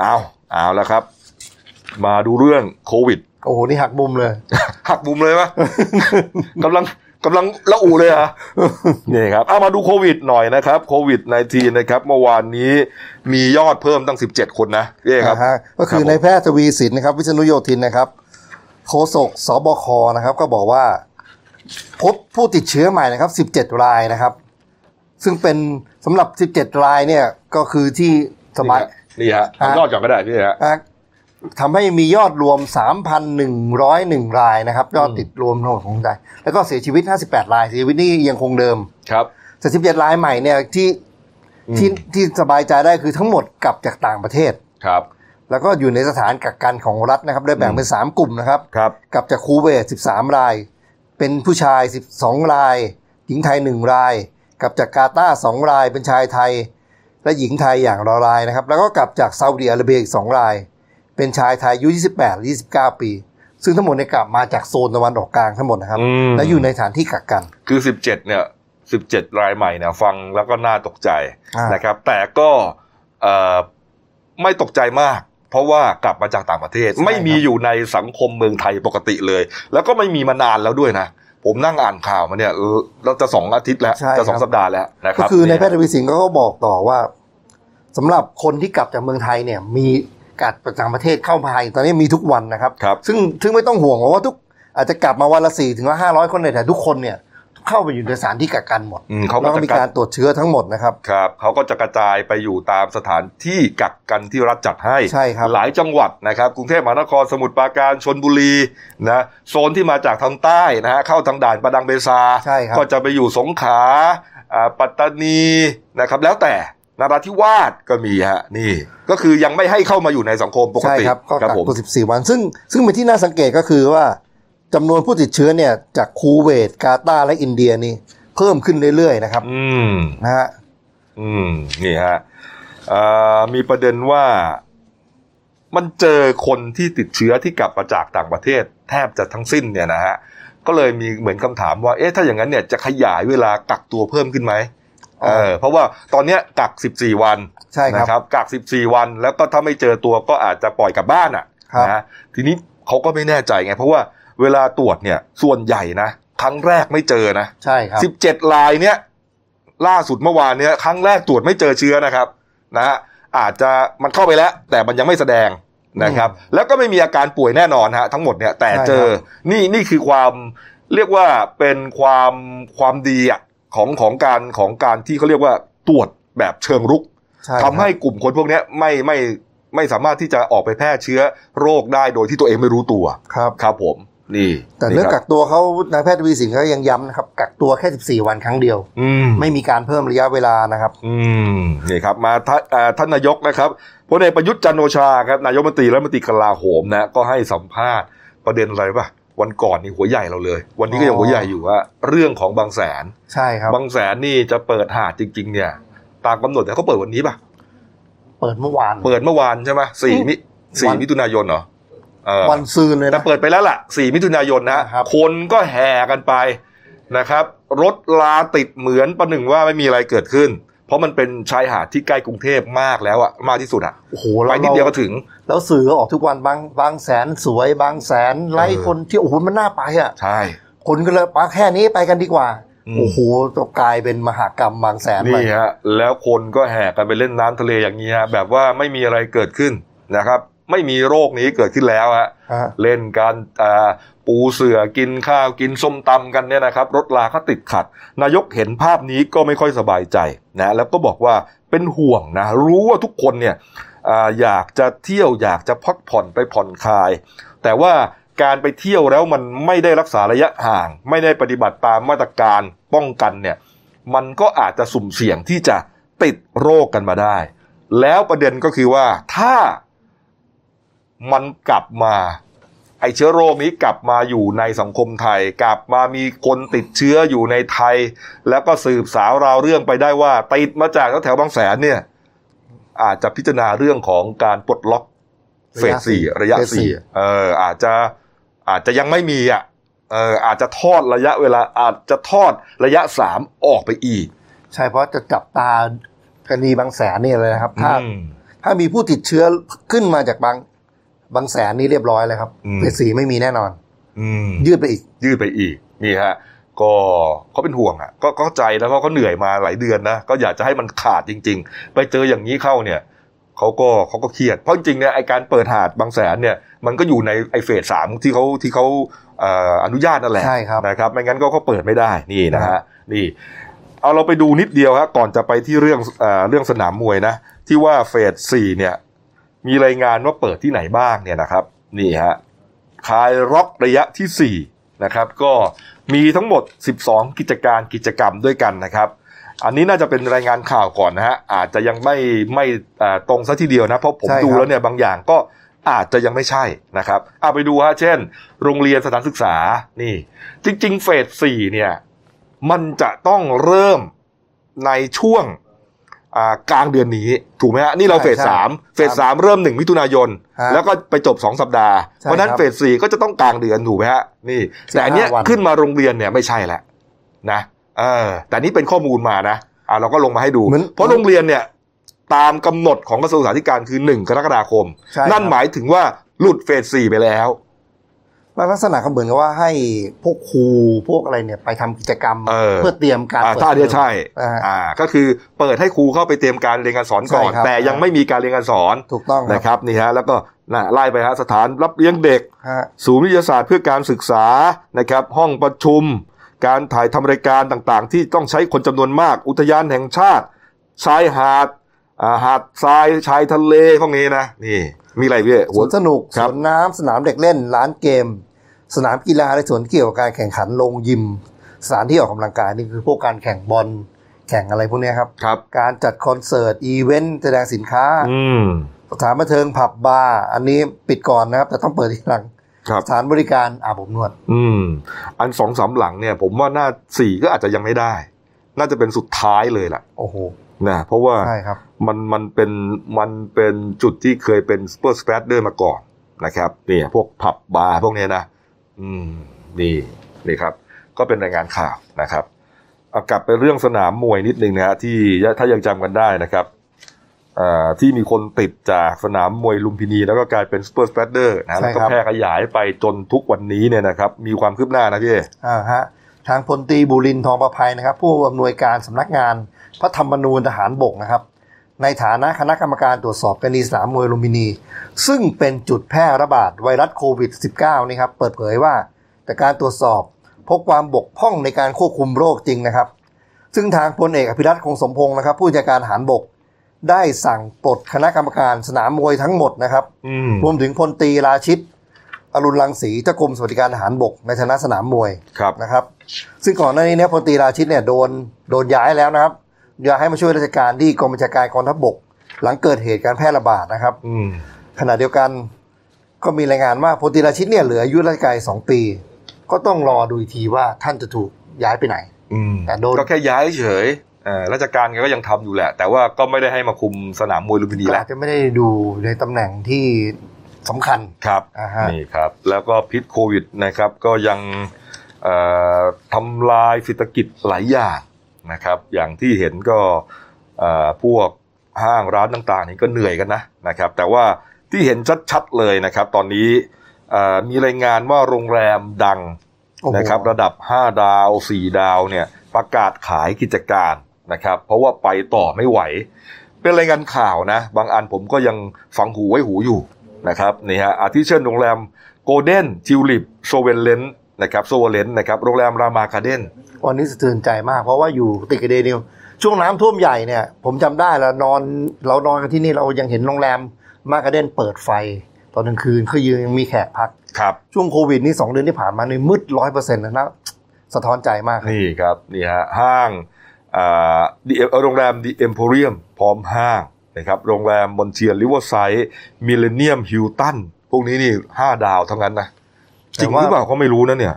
เอาเอาแล้วครับ มาดูเรื่องโควิด โอ้โหนี่หักมุมเลย หักมุมเลยปะกำลังกำลังละอูเลยเหรอะนี่ครับเอามาดูโควิดหน่อยนะครับโควิด -19 นะครับเมื่อวานนี้มียอดเพิ่มตั้ง 17 คนนะเอ้ครับนะฮะก็คือครับผมนายแพทย์ทวีสินนะครับ วิษณุโยธินนะครับ โฆษกสบคนะครับ ก็บอกว่า พบผู้ติดเชื้อใหม่นะครับ 17 รายนะครับ ซึ่งเป็นสำหรับ 17 รายเนี่ยก็คือที่สบายนี่ฮะฮะยอดก่อนก็ได้พี่ฮะอะทำให้มียอดรวม 3,101 รายนะครับ ยอดติดรวมทั้งหมดของไทยแล้วก็เสียชีวิต 58 ราย เสียชีวิตนี่ยังคงเดิมครับแต่17รายใหม่เนี่ยที่อืมที่ที่สบายใจได้คือทั้งหมดกลับจากต่างประเทศครับ แล้วก็อยู่ในสถานกักกันของรัฐนะครับได้แบ่งเป็น 3 กลุ่มนะครับครับกลับจากคูเวต13 ราย เป็นผู้ชาย 12 ราย หญิงไทย 1 รายกลับจากกาตาร์2ราย เป็นชายไทย และหญิงไทยอย่างละรายนะครับ แล้วก็กลับจากซาอุดิอาระเบียอีก 2 ราย เป็นชายไทยอายุ 28และ29 ปี ซึ่งทั้งหมดเนี่ยกลับมาจากโซนตะวันออกกลางทั้งหมดนะครับอืมและอยู่ในสถานที่กักกัน คือสิบเจ็ดเนี่ยสิบเจ็ดรายใหม่เนี่ยฟังแล้วก็น่าตกใจอ่านนะครับ แต่ก็เอ่อไม่ตกใจมาก เพราะว่ากลับมาจากต่างประเทศ ไม่มีอยู่ในสังคมเมืองไทยปกติเลย แล้วก็ไม่มีมานานแล้วด้วยนะผมนั่งอ่านข่าวมาเนี่ยเออเราจะสองอาทิตย์แล้วใช่จะสองครับสัปดาห์แล้วนะคก็รับคือในแพทเยย์ทวีสินก็บอกต่อว่าสำหรับคนที่กลับจากเมืองไทยเนี่ยมีการประจางประเทศเข้ามาตอนนี้มีทุกวันนะครับครับซึ่งซึ่งไม่ต้องห่วงเพราะว่าทุกอาจจะกลับมาวันละสี่ถึงว่าห้าร้อยคนเลยแต่ทุกคนเนี่ย เข้าไปอยู่ในสถานที่กักกันหมดอืมเขาแล้วก็ก็จะมีกการระตรวจเชื้อทั้งหมดนะครับครับเขาก็จะกระจายไปอยู่ตามสถานที่กักกันที่รัฐจัดให้ใช่ครับหลายจังหวัดนะครับ กรุงเทพมหานครสมุทรปราการชนบุรีนะโซนที่มาจากทางใต้นะฮะเข้าทางด่านประดังเบซาใช่ครับก็จะไปอยู่สงขลาอ่าปัตตานีนะครับแล้วแต่นราธิวาสก็มีฮะนี่ก็คือยังไม่ให้เข้ามาอยู่ในสังคมปกใช่ติครับก็กักผมตัว14 วัน ซึ่งซึ่งเป็นที่น่าสังเกตก็คือว่า จำนวนผู้ติดเชื้อเนี่ยจากคูเวตกาตาร์และอินเดียนี่เพิ่มขึ้นเรื่อยๆนะครับ อืมนะฮะอืมนี่ฮะอ่ามีประเด็นว่ามันเจอคนที่ติดเชื้อที่กลับมาจากต่างประเทศ แทบจะทั้งสิ้นเนี่ยนะฮะก็เลยมีเหมือนคำถามว่าเอ๊ะถ้าอย่างนั้นเนี่ยจะขยายเวลากักตัวเพิ่มขึ้นไหมเออเพราะว่าตอนเนี้ยกัก 14 วันใช่ครับนะครับกัก 14 วัน แล้วก็ถ้าไม่เจอตัวก็อาจจะปล่อยกลับบ้านอะครับนะทีนี้เขาก็ไม่แน่ใจไง เพราะว่า เวลาตรวจเนี่ย ส่วนใหญ่นะครั้งแรกไม่เจอนะใช่ครับสิบเจ็ดลายเนี้ยล่าสุดเมื่อวานเนี้ยครั้งแรกตรวจไม่เจอเชื้อนะครับ นะฮะอาจจะมันเข้าไปแล้ว แต่มันยังไม่แสดงนะครับ แล้วก็ไม่มีอาการป่วยแน่นอนฮะทั้งหมดเนี่ยแต่เจอใช่ครับนี่นี่คือความเรียกว่าเป็นความความดีอะของของการของการที่เขาเรียกว่าตรวจแบบเชิงรุกใช่ทำให้กลุ่มคนพวกเนี้ยไม่ไม่ไม่สามารถที่จะออกไปแพร่เชื้อโรคได้โดยที่ตัวเองไม่รู้ตัวครับครับผม นี่ แต่เรื่องคกักตัวเขานายแพทย์ทวีสินเขายังย้ำนะครับ กักตัวแค่ 14 วันครั้งเดียวอืมไม่มีการเพิ่มระยะเวลานะครับ อืมนี่ครับ มาท่านอ่าท่านนายกนะครับพลเอกประยุทธ์จันทร์โอชาครับนายกรัฐมนตรีและรัฐมนตรีกลาโหมนะก็ให้สัมภาษณ์ประเด็นอะไรป่ะวันก่อนนี่หัวใหญ่เราเลย วันนี้ก็ยังอ๋อหัวใหญ่อยู่ว่าเรื่องของบางแสน ใช่ครับ บางแสนนี่จะเปิดหาดจริง ๆ เนี่ย ตามกำหนดแต่เขาเปิดวันนี้ป่ะ เปิดเมื่อวาน เปิดเมื่อวานใช่ไหมสี่มิสี่วันมิถุนายนเหรอเออ วันซืนเลยแต่นะเปิดไปแล้วล่ะ 4 มิถุนายนนะฮะครับคนก็แห่กันไปนะครับ รถลาติดเหมือนประหนึ่งว่าไม่มีอะไรเกิดขึ้น เพราะมันเป็นชายหาดที่ใกล้กรุงเทพมากแล้วอะมากที่สุดอะโอ้โหไปแล้วนิดเดียวก็ถึง แล้วสื่อก็ออกทุกวันบางบางแสนสวย บางแสนไล่เออคนที่โอ้โหมันน่าไปอะใช่คนก็เลยปักแค่นี้ไปกันดีกว่าอืมโอ้โหจะกลายเป็นมหากรรมบางแสนไปนี่ฮะแล้วคนก็แห่กันไปเล่นน้ำทะเลอย่างนี้ฮะแบบว่าไม่มีอะไรเกิดขึ้นนะครับ ไม่มีโรคนี้เกิดขึ้นแล้วฮะฮะเล่นกันอ่าปูเสือกินข้าวกินส้มตำกันเนี่ยนะครับ รถลาก็ติดขัด นายกเห็นภาพนี้ก็ไม่ค่อยสบายใจนะแล้วก็บอกว่าเป็นห่วงนะ รู้ว่าทุกคนเนี่ยอาอยากจะเที่ยวอยากจะพักผ่อนไปผ่อนคลาย แต่ว่าการไปเที่ยวแล้วมันไม่ได้รักษาระยะห่าง ไม่ได้ปฏิบัติตามมาตรการป้องกันเนี่ยมันก็อาจจะสุ่มเสี่ยงที่จะติดโรคกันมาได้ แล้วประเด็นก็คือว่าถ้า มันกลับมา ไอเชื้อโรคนี้กลับมาอยู่ในสังคมไทย กลับมามีคนติดเชื้ออยู่ในไทย แล้วก็สืบสาวราวเรื่องไปได้ว่าติดมาจากแถวๆบางแสนเนี่ย อาจจะพิจารณาเรื่องของการปลดล็อกเฟสสี่ระยะเฟสสี่สี่เอออาจจะอาจจะยังไม่มีอะเอออาจจะทอดระยะเวลาอาจจะทอดระยะสามออกไปอีก ใช่เพราะจะจับตาคดีบางแสนนี่เลยนะครับ ถ้าอืมถ้ามีผู้ติดเชื้อขึ้นมาจากบาง บางแสนนี่เรียบร้อยเลยครับอืมเฟสสี่ไม่มีแน่นอนอืมยืดไปอีก ยืดไปอีกนี่ฮะก็เขาเป็นห่วงอะก็ก็เข้าใจแล้วก็เขาเหนื่อยมาหลายเดือนนะก็อยากจะให้มันขาดจริง ๆ ไปเจออย่างนี้เข้าเนี่ยเขาก็เขาก็เครียดเพราะจริงๆเนี่ยไอการเปิดหาดบางแสนเนี่ย มันก็อยู่ในไอเฟสสามที่เขาที่เขาเอ่ออนุญาตนั่นแหละใช่ครับนะครับไม่งั้นก็เขาเปิดไม่ได้นี่นะครัฮะบนี่ เอาเราไปดูนิดเดียวครับก่อนจะไปที่เรื่องเอ่อเรื่องสนามมวยนะ ที่ว่าเฟสสี่เนี่ย มีรายงานว่าเปิดที่ไหนบ้างเนี่ยนะครับนี่ฮะคลายล็อกระยะที่ 4 นะครับ ก็มีทั้งหมด 12 กิจการกิจกรรมด้วยกันนะครับ อันนี้น่าจะเป็นรายงานข่าวก่อนนะฮะอาจจะยังไม่ไม่อ่าตรงซะทีเดียวนะ เพราะผมใช่ครับดูแล้วเนี่ยบางอย่างก็อาจจะยังไม่ใช่นะครับเอาไปดูฮะเช่น โรงเรียนสถานศึกษานี่ จริง ๆ เฟส4เนี่ย มันจะต้องเริ่มในช่วงอ่า กลางเดือนนี้ ถูกไหมฮะนี่เราใช่เฟสใช่สามเฟสครับสามเริ่มหนึ่งมิถุนายนฮะแล้วก็ไปจบสองสัปดาห์ใช่เพราะฉะนั้นครับเฟสสี่ก็จะต้องกลางเดือนถูกไหมฮะนี่แต่อันเนี้ย15วันขึ้นมาโรงเรียนเนี่ยไม่ใช่แล้วนะเออแต่นี่เป็นข้อมูลมานะอ่าเราก็ลงมาให้ดูเหมือนเพราะโรงเรียนเนี่ยตามกำหนดของกระทรวงศึกษาธิการคือหนึ่งกรกฎาคมใช่ครับนั่นหมายถึงว่าหลุดเฟสสี่ไปแล้ว มันลักษณะเขาเหมือนกับว่าให้พวกครูพวกอะไรเนี่ยไปทำกิจกรรมเออเพื่อเตรียมการอ่าเปิดถ้าอันเนี้ยใช่อ่าอ่าก็คือเปิดให้ครูเข้าไปเตรียมการเรียนการสอนก่อนใช่ครับแต่ยังไม่มีการเรียนการสอนถูกต้องนะครับนี่ฮะแล้วก็น่ะไล่ไปฮะสถานรับเลี้ยงเด็กฮะศูนย์วิทยาศาสตร์เพื่อการศึกษานะครับ ห้องประชุม การถ่ายทำรายการต่างๆ ที่ต้องใช้คนจำนวนมาก อุทยานแห่งชาติ ชายหาดอ่าหาดทรายชายทะเลพวกนี้นะนี่ มีอะไรพี่สหัววนสนุกครัสบวนน้ำสนามเด็กเล่น ร้านเกม สนามกีฬาและสวนเกี่ยวกับการแข่งขันลงยิม สถานที่ออกกำลังกายนี่คือพวกการแข่งบอลแข่งอะไรพวกเนี้ยครับครับการจัดคอนเสิร์ตอีเวนต์แสดงสินค้าอืมสถานบันเทิงผับบาร์อันนี้ปิดก่อนนะครับ แต่ต้องเปิดทีหลังครับสถานบริการอาบอบนวด อืม อันสองสามหลังเนี่ย ผมว่าน่าสี่ก็อาจจะยังไม่ได้ น่าจะเป็นสุดท้ายเลยล่ะ โอ้โห นะเพราะว่าใช่ครับมันมันเป็นมันเป็นจุดที่เคยเป็น super spreader มาก่อนนะครับเนี่ยพวกผับบาร์พวกเนี้ยนะ อืมนี่นี่ครับ ก็เป็นรายงานข่าวนะครับเอากลับไปเรื่องสนามมวยนิดนึงนะฮะที่ถ้ายังจำกันได้นะครับอ่าที่มีคนติดจากสนามมวยลุมพินี แล้วก็กลายเป็น super spreader นะใช่แล้วก็ครับแพร่ขยายไปจนทุกวันนี้เนี่ยนะครับ มีความคืบหน้านะพี่อ่าฮะทางพลตรีบุรินทร์ทองประภัยนะครับ ผู้อำนวยการสำนักงาน พระธรรมนูญทหารบกนะครับ ในฐานะคณะกรรมการตรวจสอบกรณีสนามมวยลุมพินี ซึ่งเป็นจุดแพร่ระบาดไวรัสโควิด -19 นี่ครับเปิดเผยว่าจากการตรวจสอบพบความบกพร่องในการควบคุมโรคจริงนะครับ ซึ่งทางพลเอกอภิรัตคงสมพงศ์นะครับ ผู้จัดการทหารบกได้สั่งปลดคณะกรรมการสนามมวยทั้งหมดนะครับอืมรวมถึงพลตรีราชิต อรุณรังสีเจ้ากรมสวัสดิการทหารบกในฐานะสนามมวยครับนะครับ ซึ่งก่อนหน้านี้เนี่ยพลตรีราชิตเนี่ยโดนโดนย้ายแล้วนะครับ ย้ายให้มาช่วยราชการที่กองบัญชาการกองทัพบก หลังเกิดเหตุการแพร่ระบาดนะครับอืมขณะเดียวกันก็มีรายงานว่าพลตรีราชิตเนี่ยเหลืออายุราชการอีกสองปี ก็ต้องรอดูอีกทีว่าท่านจะถูกย้ายไปไหนอืมแต่โดนก็แค่ย้ายเฉยเอ่อราชการแกก็ยังทำอยู่แหละ แต่ว่าก็ไม่ได้ให้มาคุมสนามมวยลุมพินีก็แล้อาวจจะไม่ได้ดูในตำแหน่งที่สำคัญครับอ่าฮะนี่ครับ แล้วก็พิษโควิดนะครับ ก็ยังเอ่อทำลายเศรษฐกิจหลายอย่าง นะครับ อย่างที่เห็นก็เอ่อพวกห้างร้านต่างๆนี่ก็เหนื่อยกันนะนะครับ แต่ว่าที่เห็นชัดๆเลยนะครับ ตอนนี้เอ่อมีรายงานว่าโรงแรมดังโอ้โหนะครับระดับ 5 ดาว 4 ดาวเนี่ยประกาศขายกิจการนะครับ เพราะว่าไปต่อไม่ไหว เป็นรายงานข่าวนะ บางอันผมก็ยังฟังหูไว้หูอยู่นะครับนี่ฮะอาทิเช่นโรงแรมโกลเด้นทิวลิปซอฟเฟอริน นะครับซอฟเฟอรินนะครับโรงแรมรามาการ์เด้นวันนี้สะเทือนใจมากเพราะว่าอยู่ติดกับเดลินิวส์ช่วงน้ำท่วมใหญ่เนี่ย ผมจำได้แล้วนอนเรานอนกันที่นี่เรายังเห็นโรงแรมรามาการ์เด้นเปิดไฟ ตอนกลางคืนคือยังมีแขกพักครับช่วงโควิดนี่สองเดือนที่ผ่านมาในมืดร้อยเปอร์เซ็นต์นะสะท้อนใจมากครับนี่ครับนี่ฮะห้างอ่า The- เอ่อโรงแรมดิเอ็มโพเรียมพร้อมห้างนะครับโรงแรมมณเฑียรริเวอร์ไซด์มิลเลนเนียมฮิลตันพวกนี้นี่ห้าดาวทั้งนั้นนะ จริงหรือเปล่าก็ไม่รู้นะเนี่ย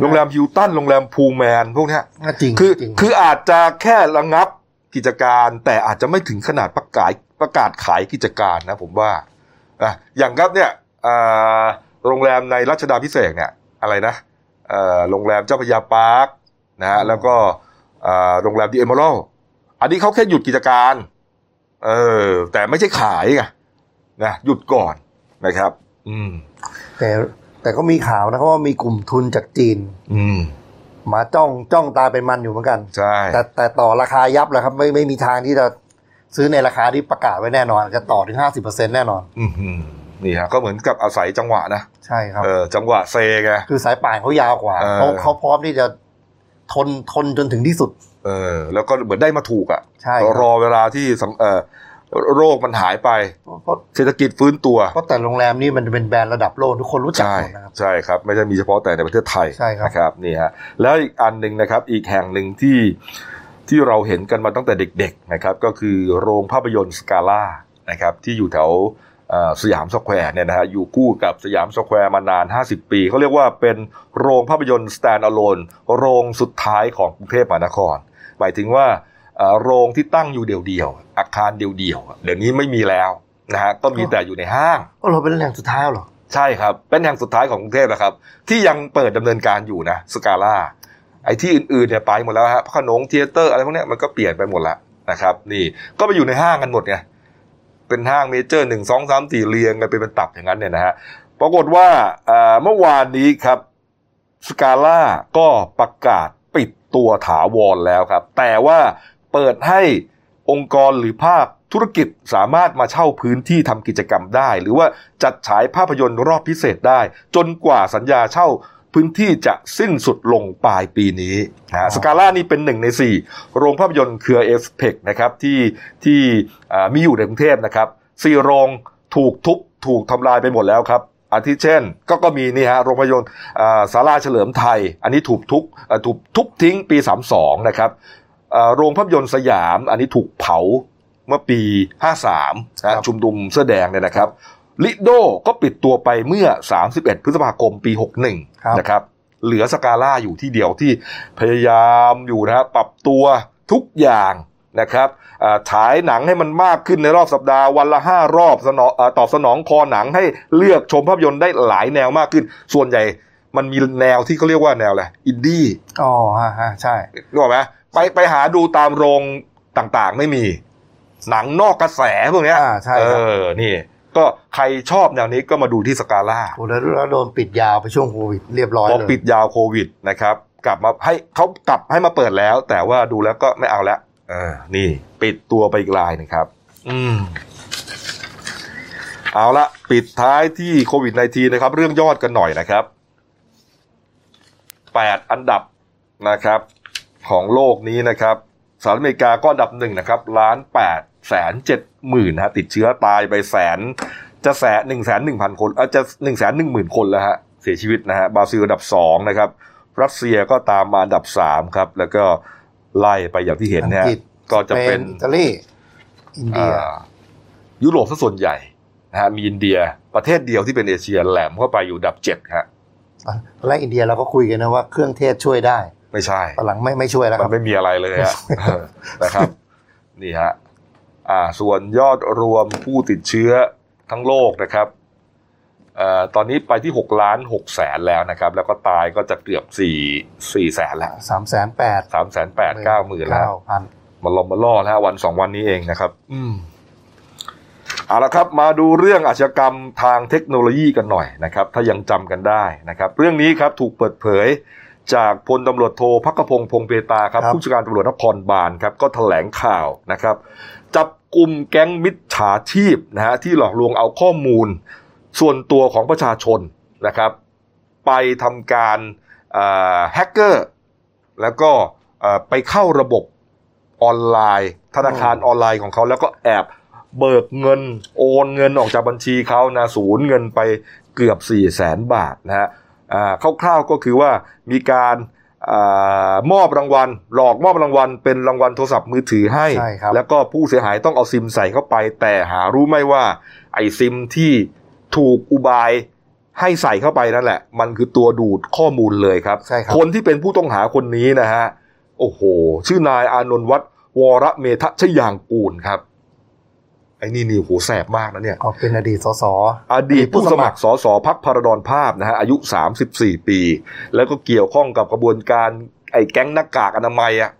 โรงแรมฮิลตันโรงแรมพูลแมนพวกเนี้ยจริงคือจริงคืออาจจะแค่ระงับกิจการ แต่อาจจะไม่ถึงขนาดประกาศประกาศขายกิจการนะผมว่าอะอย่างครับเนี่ยอ่าโรงแรมในรัชดาพิเศษกเนี่ยอะไรนะเอ่อโรงแรมเจ้าพระยาปาร์คนะฮะแล้วก็อ่าโรงแรมดีเอมเมอรัลอันนี้เขาแค่หยุดกิจการเออแต่ไม่ใช่ขายไงนะหยุดก่อนนะครับ อืมแต่ แต่ก็มีข่าวนะครับว่ามีกลุ่มทุนจากจีน อืมมาจ้องจ้องตาเป็นมันอยู่เหมือนกัน ใช่ แต่แต่ต่อราคายับแหละครับไม่ไม่มีทางที่จะซื้อในราคาที่ประกาศไว้แน่นอน จะต่อถึงห้าสิบเปอร์เซ็นแน่นอน อืมนี่ฮะก็เหมือนกับอาศัยจังหวะนะใช่ครับเออจังหวะเซไงคือสายป่านเขายาวกว่าเออเขาเขาพร้อมที่จะทนทนจนถึงที่สุด เออ แล้วก็เหมือนได้มาถูกอะใช่ครับรอเวลาที่สังเออ โรคมันหายไปเพราะเศรษฐกิจฟื้นตัว เพราะแต่โรงแรมนี่มันเป็นแบรนด์ระดับโลกทุกคนรู้จักใช่หมดนะครับใช่ครับ ไม่ใช่มีเฉพาะแต่ในประเทศไทยใช่ครับนะครับนี่ฮะแล้วอีกอันหนึ่งนะครับ อีกแห่งหนึ่งที่ที่เราเห็นกันมาตั้งแต่เด็กๆนะครับก็คือโรงภาพยนตร์สกาล่านะครับที่อยู่แถวเอ่อสยามสแควร์เนี่ยนะฮะอยู่คู่กับสยามสแควร์มานาน 50 ปี เขาเรียกว่าเป็นโรงภาพยนตร์ stand alone โรงสุดท้ายของกรุงเทพมหานครหมายถึงว่าเอ่อ โรงที่ตั้งอยู่เดี่ยวๆอาคารเดี่ยวๆเดี๋ยวนี้ไม่มีแล้วนะฮะก็มีแต่อยู่ในห้างก็เราเป็นแหล่งสุดท้ายเหรอใช่ครับ เป็นแห่งสุดท้ายของกรุงเทพนะครับ ที่ยังเปิดดำเนินการอยู่นะสกาล่าไอ้ที่อื่นๆเนี่ยไปหมดแล้วฮะพระโขนงเธียเตอร์อะไรพวกเนี้ยมันก็เปลี่ยนไปหมดแล้วนะครับ นี่ก็ไปอยู่ในห้างกันหมดไงเป็นห้างเมเจอร์หนึ่งสองสามสี่เรียงกันเป็นเป็นตับอย่างนั้นเนี่ยนะฮะปรากฏว่าเอ่อเมื่อวานนี้ครับสกาล่าก็ประกาศปิดตัวถาวรแล้วครับ แต่ว่า เปิดให้องค์กรหรือภาคธุรกิจสามารถมาเช่าพื้นที่ทำกิจกรรมได้ หรือว่าจัดฉายภาพยนตร์รอบพิเศษได้ จนกว่าสัญญาเช่าพื้นที่จะสิ้นสุดลงปลายปีนี้นะฮะสกาล่านี่เป็นหนึ่งในสี่โรงภาพยนตร์เครือเอสเพกนะครับที่ที่อ่ามีอยู่ในกรุงเทพนะครับสี่โรงถูกทุบถูกทำลายไปหมดแล้วครับอาทิเช่น ก็ก็มีนี่ฮะโรงภาพยนตร์อ่าศาลาเฉลิมไทย อันนี้ถูกทุบเอ่อถูกทุบทิ้งปี 32 นะครับอ่า โรงภาพยนตร์สยาม อันนี้ถูกเผาเมื่อปี 53นะครัฮะบชุมนุมเสื้อแดงเนี่ยนะครับลิโดก็ปิดตัวไปเมื่อ 31 พฤษภาคมปีครับ61 นะครับ เหลือสกาล่าอยู่ที่เดียวที่พยายามอยู่นะครับปรับตัวทุกอย่างนะครับอ่าฉายหนังให้มันมากขึ้นในรอบสัปดาห์วันละ 5 รอบสนองอาตอบสนองคอหนังให้เลือกชมภาพยนตร์ได้หลายแนวมากขึ้น ส่วนใหญ่มันมีแนวที่เขาเรียกว่าแนวอะไรอินดี้อ๋อฮะฮะใช่นึกออกไหม ไปไปหาดูตามโรงต่างๆ ไม่มี หนังนอกกระแสพวกเนี้ยอ่าใช่เอครับ อนี่ ก็ใครชอบแนวนี้ก็มาดูที่สกาล่า โอ้แล้วแล้วโดนปิดยาวไปช่วงโควิดเรียบร้อยพอเลย ปิดยาวโควิดนะครับ กลับมาให้เขากลับให้มาเปิดแล้ว แต่ว่าดูแล้วก็ไม่เอาแล้วเออนี่ ปิดตัวไปอีกรายหนึงครับ อืม เอาละปิดท้ายที่โควิด -19 นะครับ เรื่องยอดกันหน่อยนะครับแปดอันดับนะครับ ของโลกนี้นะครับสหรัฐอเมริกาก็อันดับหนึ่งนะครับล้านแปดแสนเจ็ดหมื่นฮะติดเชื้อตายไปแสนจะแสนหนึ่งแสนหนึ่งพันคนเออจะหนึ่งแสนหนึ่งหมื่นคนแล้วฮะเสียชีวิตนะฮะบราซิลอันดับสองนะครับ รัสเซียก็ตามมาอันดับสามครับ แล้วก็ไล่ไปอย่างที่เห็นเนี่ยอังกฤษก็จะเป็นอิตาลีอินเดียอ่ายุโรปซะส่วนใหญ่นะฮะมีอินเดียประเทศเดียวที่เป็นเอเชียแหลมเข้าไปอยู่อันดับเจ็ดฮะตอนแรกอินเดียเราก็คุยกันนะว่าเครื่องเทศช่วยได้ ไม่ใช่ตอนหลังไม่ไม่ช่วยแล้วคมัรันบไม่มีอะไรเลยฮะเออนะครับนี่ฮะอ่าส่วนยอดรวมผู้ติดเชื้อทั้งโลกนะครับเอ่อตอนนี้ไปที่หกล้านหกแสนแล้วนะครับ แล้วก็ตายก็จะเกือบสี่สี่แสนแล้วสามแสนแปดสามแสนแปดเก้าหมื่นแล้วเก้าพันมาลอมมาล่อแล้ววันสองวันนี้เองนะครับ อืมเอาละครับมาดูเรื่องอาชญากรรมทางเทคโนโลยีกันหน่อยนะครับ ถ้ายังจำกันได้นะครับ เรื่องนี้ครับถูกเปิดเผย จากพลตำรวจโทพักกพงศ์พงเพตาครับผู้จัดการตำรวจนครบาลครับก็แถลงข่าวนะครับ จับกลุ่มแก๊งมิจฉาชีพนะฮะที่หลอกลวงเอาข้อมูล ส่วนตัวของประชาชนนะครับ ไปทำการแฮกเกอร์ แล้วก็เอ่อไปเข้าระบบออนไลน์ ธนาคารออนไลน์ของเขาแล้วก็แอบเบิกเงินโอนเงินออกจากบัญชีเขานะสูญเงินไปเกือบ4ี่แสนบาทนะฮะอ่า คร่าวๆก็คือว่ามีการอามอบรางวัล หลอกมอบรางวัล เป็นรางวัลโทรศัพท์มือถือให้ใช่ครับแล้วก็ผู้เสียหายต้องเอาซิมใส่เข้าไป แต่หารู้ไหม่ว่า ไอซิมที่ถูกอุบายให้ใส่เข้าไปนั่นแหละ มันคือตัวดูดข้อมูลเลยครับใช่ครับคนที่เป็นผู้ต้องหาคนนี้นะฮะ โอ้โห ชื่อนายอานนท์วัฒน์วรเมธชยางกูลครับ ไอ้นี่นี่โหแสบมากนะเนี่ยก็เป็นอดีตสสอดีตผู้สมัครสสพักพารดรภาพนะฮะอายุ 34 ปี แล้วก็เกี่ยวข้องกับกระบวนการไอ้แก๊งหน้ากากอนามัยอะ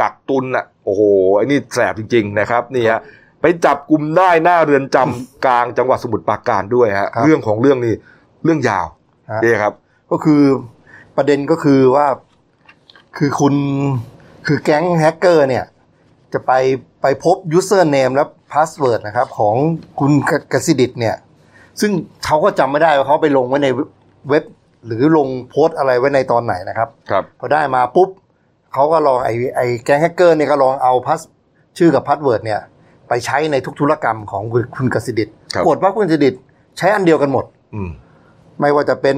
กักตุนอะโอ้โหไอ้นี่แสบจริง ๆ นะครับนี่ฮะไปจับกลุ่มได้หน้าเรือนจำกลางจังหวัดสมุทรปราการด้วยฮะครับเรื่องของเรื่องนี่เรื่องยาวฮะนี่ครับ ก็คือประเด็นก็คือว่า คือคุณคือแก๊งแฮกเกอร์เนี่ย จะไป ไปพบ username และ password นะครับ ของคุณกกสิดิตเนี่ย ซึ่งเขาก็จำไม่ได้ว่าเขาไปลงไว้ในเว็บ หรือลงโพสต์อะไรไว้ในตอนไหนนะครับ ครับ พอได้มาปุ๊บเขาก็ลองไอ้ไอ้แก๊งแฮกเกอร์เนี่ยก็ลองเอาพัสชื่อกับ password เนี่ย ไปใช้ในทุกธุรกรรมของคุณคุณกสิดิตครับปรากฏว่าคุณกสิดิตใช้อันเดียวกันหมด อืม ไม่ว่าจะเป็น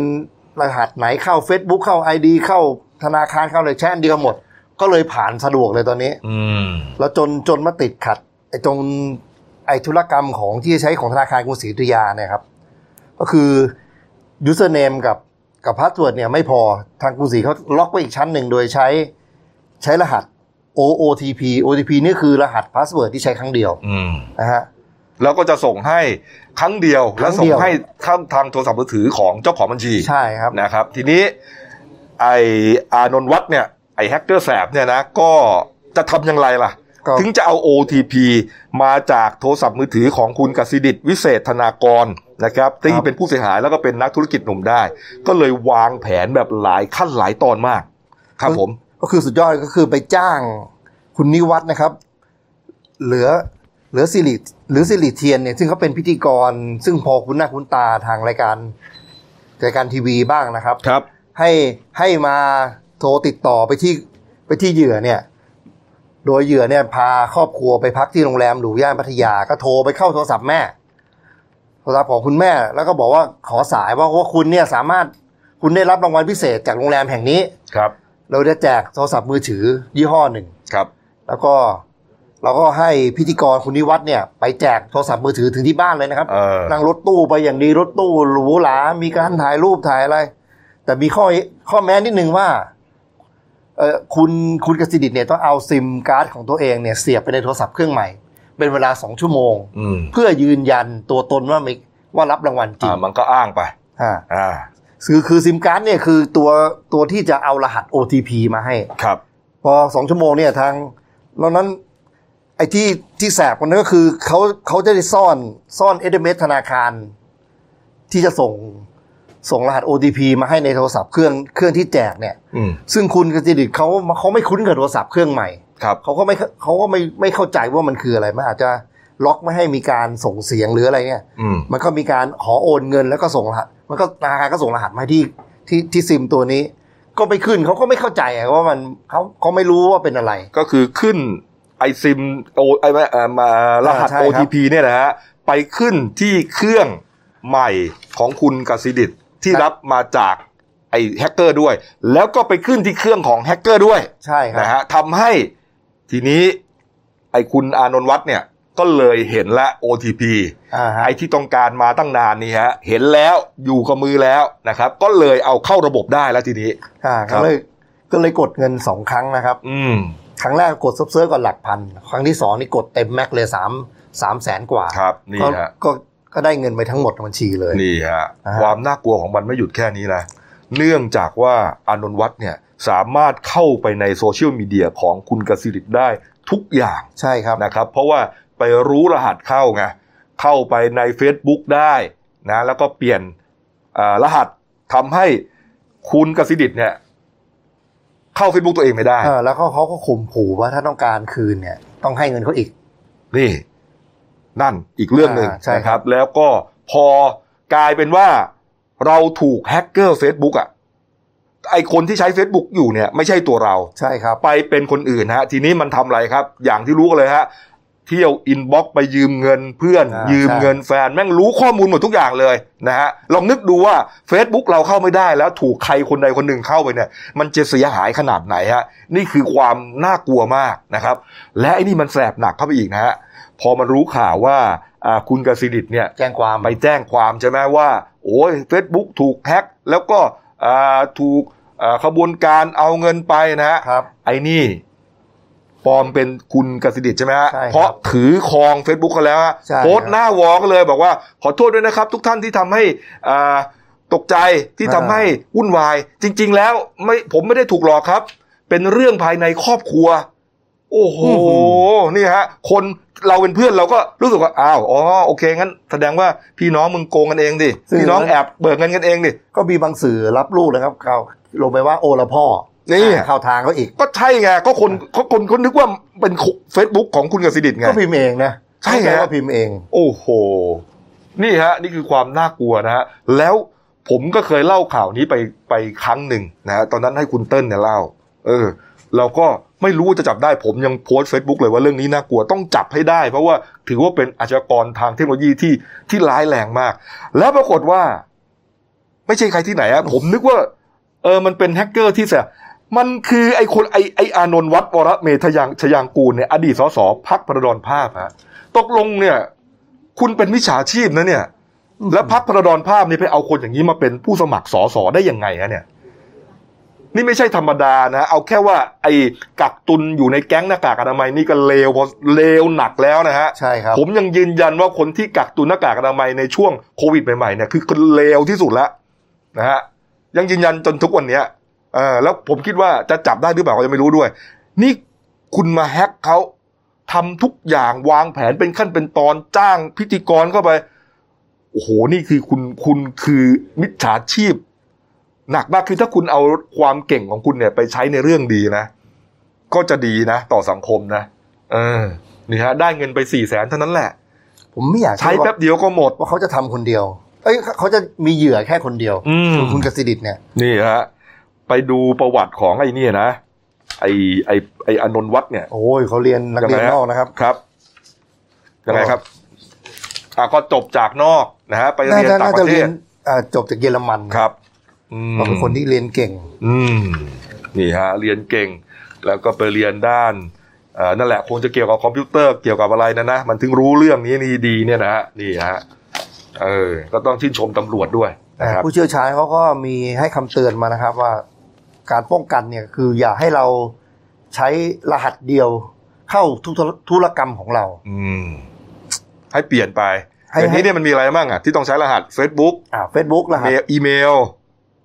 รหัสไหนเข้า Facebook เข้า ID เข้าธนาคารเข้าอะไรใช้อันเดียวกันหมด ก็เลยผ่านสะดวกเลยตอนนี้ อืมแล้วจนจนมาติดขัด ไอ้ตรงไอ้ธุรกรรมของที่ใช้ของธนาคารกรุงศรีอยุธยาเนี่ยครับ ก็คือ username กับกับ password เนี่ยไม่พอทางกรุงศรีเขาล็อกไว้อีกชั้นหนึ่งโดยใช้ใช้รหัส O OTP OTP นี่คือรหัส password ที่ใช้ครั้งเดียวอืมนะฮะ แล้วก็จะส่งให้ครั้งเดียวครั้แล้วงส่เดีงยวให้ข้ามทางโทรศัพท์มือถือของเจ้าของบัญชีใช่ครับนะครับ ทีนี้ไออานนท์วัดเนี่ย ไอแฮกเกอร์แสบเนี่ยนะก็จะทำอย่างไรล่ะก็ถึงจะเอา OTP มาจากโทรศัพท์มือถือของคุณกสิดิตวิเศษธนากรนะครับที่เป็นผู้เสียหายแล้วก็เป็นนักธุรกิจหนุ่มได้ ก็เลยวางแผนแบบหลายขั้นหลายตอนมาก ครับผม ก็คือสุดยอดก็คือไปจ้างคุณนิวัฒน์นะครับ เหลือเหลือสิริหรือสิริเทียนเนี่ยซึ่งเขาเป็นพิธีกร ซึ่งพอคุ้นหน้าคุ้นตาทางรายการรายการทีวีบ้างนะครับ ครับ ให้ให้มา โทรติดต่อไปที่ไปที่เหยื่อเนี่ย โดยเหยื่อเนี่ยพาครอบครัวไปพักที่โรงแรมหรูย่านพัทยาก็โทรไปเข้าโทรศัพท์แม่ โทรศัพท์ของคุณแม่ แล้วก็บอกว่าขอสายว่าว่าคุณเนี่ยสามารถคุณได้รับรางวัลพิเศษจากโรงแรมแห่งนี้ครับ เราจะแจกโทรศัพท์มือถือยี่ห้อหนึ่งครับ แล้วก็เราก็ให้พิธีกรคุณนิวัฒน์เนี่ยไปแจกโทรศัพท์มือถือถึงที่บ้านเลยนะครับเออนั่งรถตู้ไปอย่างดีรถตู้หรูหรา มีการถ่ายรูปถ่ายอะไร แต่มีข้อข้อแม้นิดนึงว่าเออ คุณคุณกสิดิตเนี่ยต้องเอาซิมการ์ดของตัวเองเนี่ยเสียบไปในโทรศัพท์เครื่องใหม่ เป็นเวลาสองชั่วโมงอืมเพื่อยืนยันตัวตนว่ามีว่ารับรางวัลจริงอ่ามันก็อ้างไปอ่าอ่าคือคือซิมการ์ดเนี่ยคือตัวตัวที่จะเอารหัส OTP มาให้ครับ พอสองชั่วโมงเนี่ยทางแล้วนั้นไอ้ที่ที่แสบกว่านั้นก็คือเขาเขาจะได้ซ่อนซ่อนเอเดเมธนาคาร ที่จะส่ง ส่งรหัส OTP มาให้ในโทรศัพท์เครื่องเครื่องที่แจกเนี่ยอืมซึ่งคุณกจิดิตเขาเขาไม่คุ้นกับโทรศัพท์เครื่องใหม่ครับเขาก็ไม่เขาก็ไม่ไม่เข้าใจว่ามันคืออะไรมันอาจจะล็อกไม่ให้มีการส่งเสียงหรืออะไรเนี่ยอืมมันก็มีการขอโอนเงินแล้วก็ส่งรหัสมันก็ธนาคารก็ส่งรหัสมาให้ที่ที่ที่ซิมตัวนี้ ก็ไม่ขึ้นเขาก็ไม่เข้าใจอะว่ามันเขาเขาไม่รู้ว่าเป็นอะไร ก็คือขึ้นไอซิมโอไอเอ่อมารหัสอ่าใช่ครับ OTP เนี่ยนะฮะไปขึ้นที่เครื่องใหม่ของคุณกสิดิต ที่ครับรับมาจากไอแฮกเกอร์ด้วย แล้วก็ไปขึ้นที่เครื่องของแฮกเกอร์ด้วยใช่ครับนะฮะทำให้ทีนี้ไอคุณอานนท์วัฒน์เนี่ยก็เลยเห็นละ OTP อ่าฮะไอที่ต้องการมาตั้งนานนี่ฮะเห็นแล้วอยู่กับมือแล้วนะครับ ก็เลยเอาเข้าระบบได้แล้วทีนี้อ่าครัก็บเลยก็เลยกดเงินสองครั้งนะครับ อืมครั้งแรกกดซับเซิร์ฟก่อนหลักพัน ครั้งที่สองนี่กดเต็มแม็กเลยสามสามแสนกว่าครับนี่ก็ฮะก็ ก็ได้เงินไปทั้งหมดบัญชีเลยนี่ฮะอ่าฮะความน่ากลัวของมันไม่หยุดแค่นี้นะเนื่องจากว่าอานนท์วัฒน์เนี่ยสามารถเข้าไปในโซเชียลมีเดียของคุณกสิริตได้ทุกอย่างใช่ครับนะครับ เพราะว่าไปรู้รหัสเข้าไงเข้าไปใน Facebook ได้นะแล้วก็เปลี่ยนอ่ารหัสทำให้คุณกสิริตเนี่ยเข้า Facebook ตัวเองไม่ได้เออแล้วก็เขาก็ข่มขู่ว่าถ้าต้องการคืนเนี่ย ต้องให้เงินเขาอีก นี่ นั่นอีกเรื่องหนึ่งอ่าใช่นะคครัรับบแล้วก็พอกลายเป็นว่าเราถูกแฮกเกอร์ Facebook อะไอคนที่ใช้ Facebook อยู่เนี่ยไม่ใช่ตัวเราใช่ครับ ไปเป็นคนอื่นฮะ ทีนี้มันทำอะไรครับ อย่างที่รู้กันเลยฮะ เที่ยว inbox ไปยืมเงินเพื่อนอ่ายืยืมใช่เงินแฟน แม่งรู้ข้อมูลหมดทุกอย่างเลยนะฮะลองนึกดูว่า Facebook เราเข้าไม่ได้แล้วถูกใครคนใดคนหนึ่งเข้าไปเนี่ย มันจะเสียหายขนาดไหนฮะ นี่คือความน่ากลัวมากนะครับ และไอ้นี่มันแสบหนักเข้าไปอีกนะฮะ พอมันรู้ข่าวว่าอ่าคุณกสิดิตเนี่ยแจ้งความไปแจ้งความใช่ไหมว่า โอ้ย Facebook ถูกแฮ็กแล้วก็อ่าถูกอ่าขบวนการเอาเงินไปนะฮะครับไอ้นี่ปลอมเป็นคุณกสิดิตใช่ไหมฮะใช่ครับเพราะถือครอง Facebook เขาแล้วฮะใช่โพสต์หน้าวอลก็เลยบอกว่า ขอโทษด้วยนะครับ ทุกท่านที่ทำให้อ่าตกใจที่ทำให้วุ่นวาย จริง ๆ แล้วไม่ผมไม่ได้ถูกหลอกครับ เป็นเรื่องภายในครอบครัว โอ้โห นี่ฮะ คนเราเป็นเพื่อนเราก็รู้สึกว่า อ้าว อ๋อ โอเค งั้นแสดงว่าพี่น้องมึงโกงกันเองดิซึ่งพี่น้องแอบเบิกเงินกันเองดิ ก็มีบางสื่อรับลูกนะครับ เขาลงไปว่าโอละพ่อ นี่อ่าเข้าทางเขาอีก ก็ใช่ไง ก็คนเขาคนคนนึกว่าเป็นเฟซบุ๊กของคุณกสิดิตไง ก็พิมพ์เองนะ ใช่ไงเข้าก็พิมพ์เอง โอ้โห นี่ฮะ นี่คือความน่ากลัวนะฮะ แล้วผมก็เคยเล่าข่าวนี้ไปไปครั้งหนึ่งนะฮะตอนนั้นให้คุณเติ้ลเนี่ยเล่า เออ เราก็ ไม่รู้ว่าจะจับได้ผมยังโพสต์เฟซบุ๊กเลยว่าเรื่องนี้น่ากลัวต้องจับให้ได้ เพราะว่าถือว่าเป็นอาชญากรทางเทคโนโลยีที่ที่ร้ายแรงมาก แล้วปรากฏว่า ไม่ใช่ใครที่ไหนอะผมนึกว่า เออมันเป็นแฮกเกอร์ที่แสมันคือไอคนไอไออานนท์วัดวรเมธยังชยางกูลเนี่ยอดีตสสพรรคภราดรภาพฮะตกลงเนี่ย คุณเป็นมิจฉาชีพนะเนี่ย แล้วพักพระดอนภาพนี่ไปเอาคนอย่างนี้มาเป็นผู้สมัครสสได้ยังไงฮะเนี่ย นี่ไม่ใช่ธรรมดานะ เอาแค่ว่าไอ้กักตุนอยู่ในแก๊งหน้ากากอนามัยนี่ก็เลวพอเลวหนักแล้วนะฮะใช่ครับผมยังยืนยันว่าคนที่กักตุนหน้ากากอนามัยในช่วงโควิดใหม่ๆเนี่ยคือคนเลวที่สุดแล้วนะฮะยังยืนยันจนทุกวันเนี้ยเออแล้วผมคิดว่าจะจับได้หรือเปล่าก็ยังไม่รู้ด้วย นี่คุณมาแฮกเขาทำทุกอย่างวางแผนเป็นขั้นเป็นตอนจ้างพิธีกรเข้าไป โอ้โห นี่คือคุณคุณคือมิจฉาชีพ หนักมากคือถ้าคุณเอาความเก่งของคุณเนี่ยไปใช้ในเรื่องดีนะ ก็จะดีนะ ต่อสังคมนะ เออ นี่ฮะ ได้เงินไปสี่แสนเท่านั้นแหละ ผมไม่อยากใช้เชื่อแป๊บเดียวก็หมดว่าเขาจะทำคนเดียว เอ้ยเขาจะมีเหยื่อแค่คนเดียวอืมส่วนคุณกสิดิตเนี่ย นี่ฮะ ไปดูประวัติของไอ้นี่นะไอ้ไอ้ไอ้อนนท์วัดเนี่ย โอ้ยเขาเรียนนักเรียนยังไงฮะนอกนะครับครับยังไงครับอะก็จบจากนอกนะฮะไปน่าเรียนจะต่างน่าปจะระเทเรียศนอ่าจบจากเยอรมันครับอืม เขาเป็นคนที่เรียนเก่ง อืมนี่ฮะเรียนเก่ง แล้วก็ไปเรียนด้านเอ่อนั่นแหละคงจะเกี่ยวกับคอมพิวเตอร์เกี่ยวกับอะไรนะนะมันถึงรู้เรื่องนี้นี่ดีเนี่ยนะฮะนี่ฮะเออ ก็ต้องชื่นชมตำรวจด้วยแต่นะครับผู้เชี่ยวชาญเขาก็มีให้คำเตือนมานะครับ ว่าการป้องกันเนี่ยคืออย่าให้เราใช้รหัสเดียวเข้าทุกธุรกรรมของเรา อืม ให้เปลี่ยนไปให้เดี๋ยวนี้เนี่ยมันมีอะไรบ้างอะที่ต้องใช้รหัส Facebook อ่าเฟซบุ๊กรหัสเมลอีเมล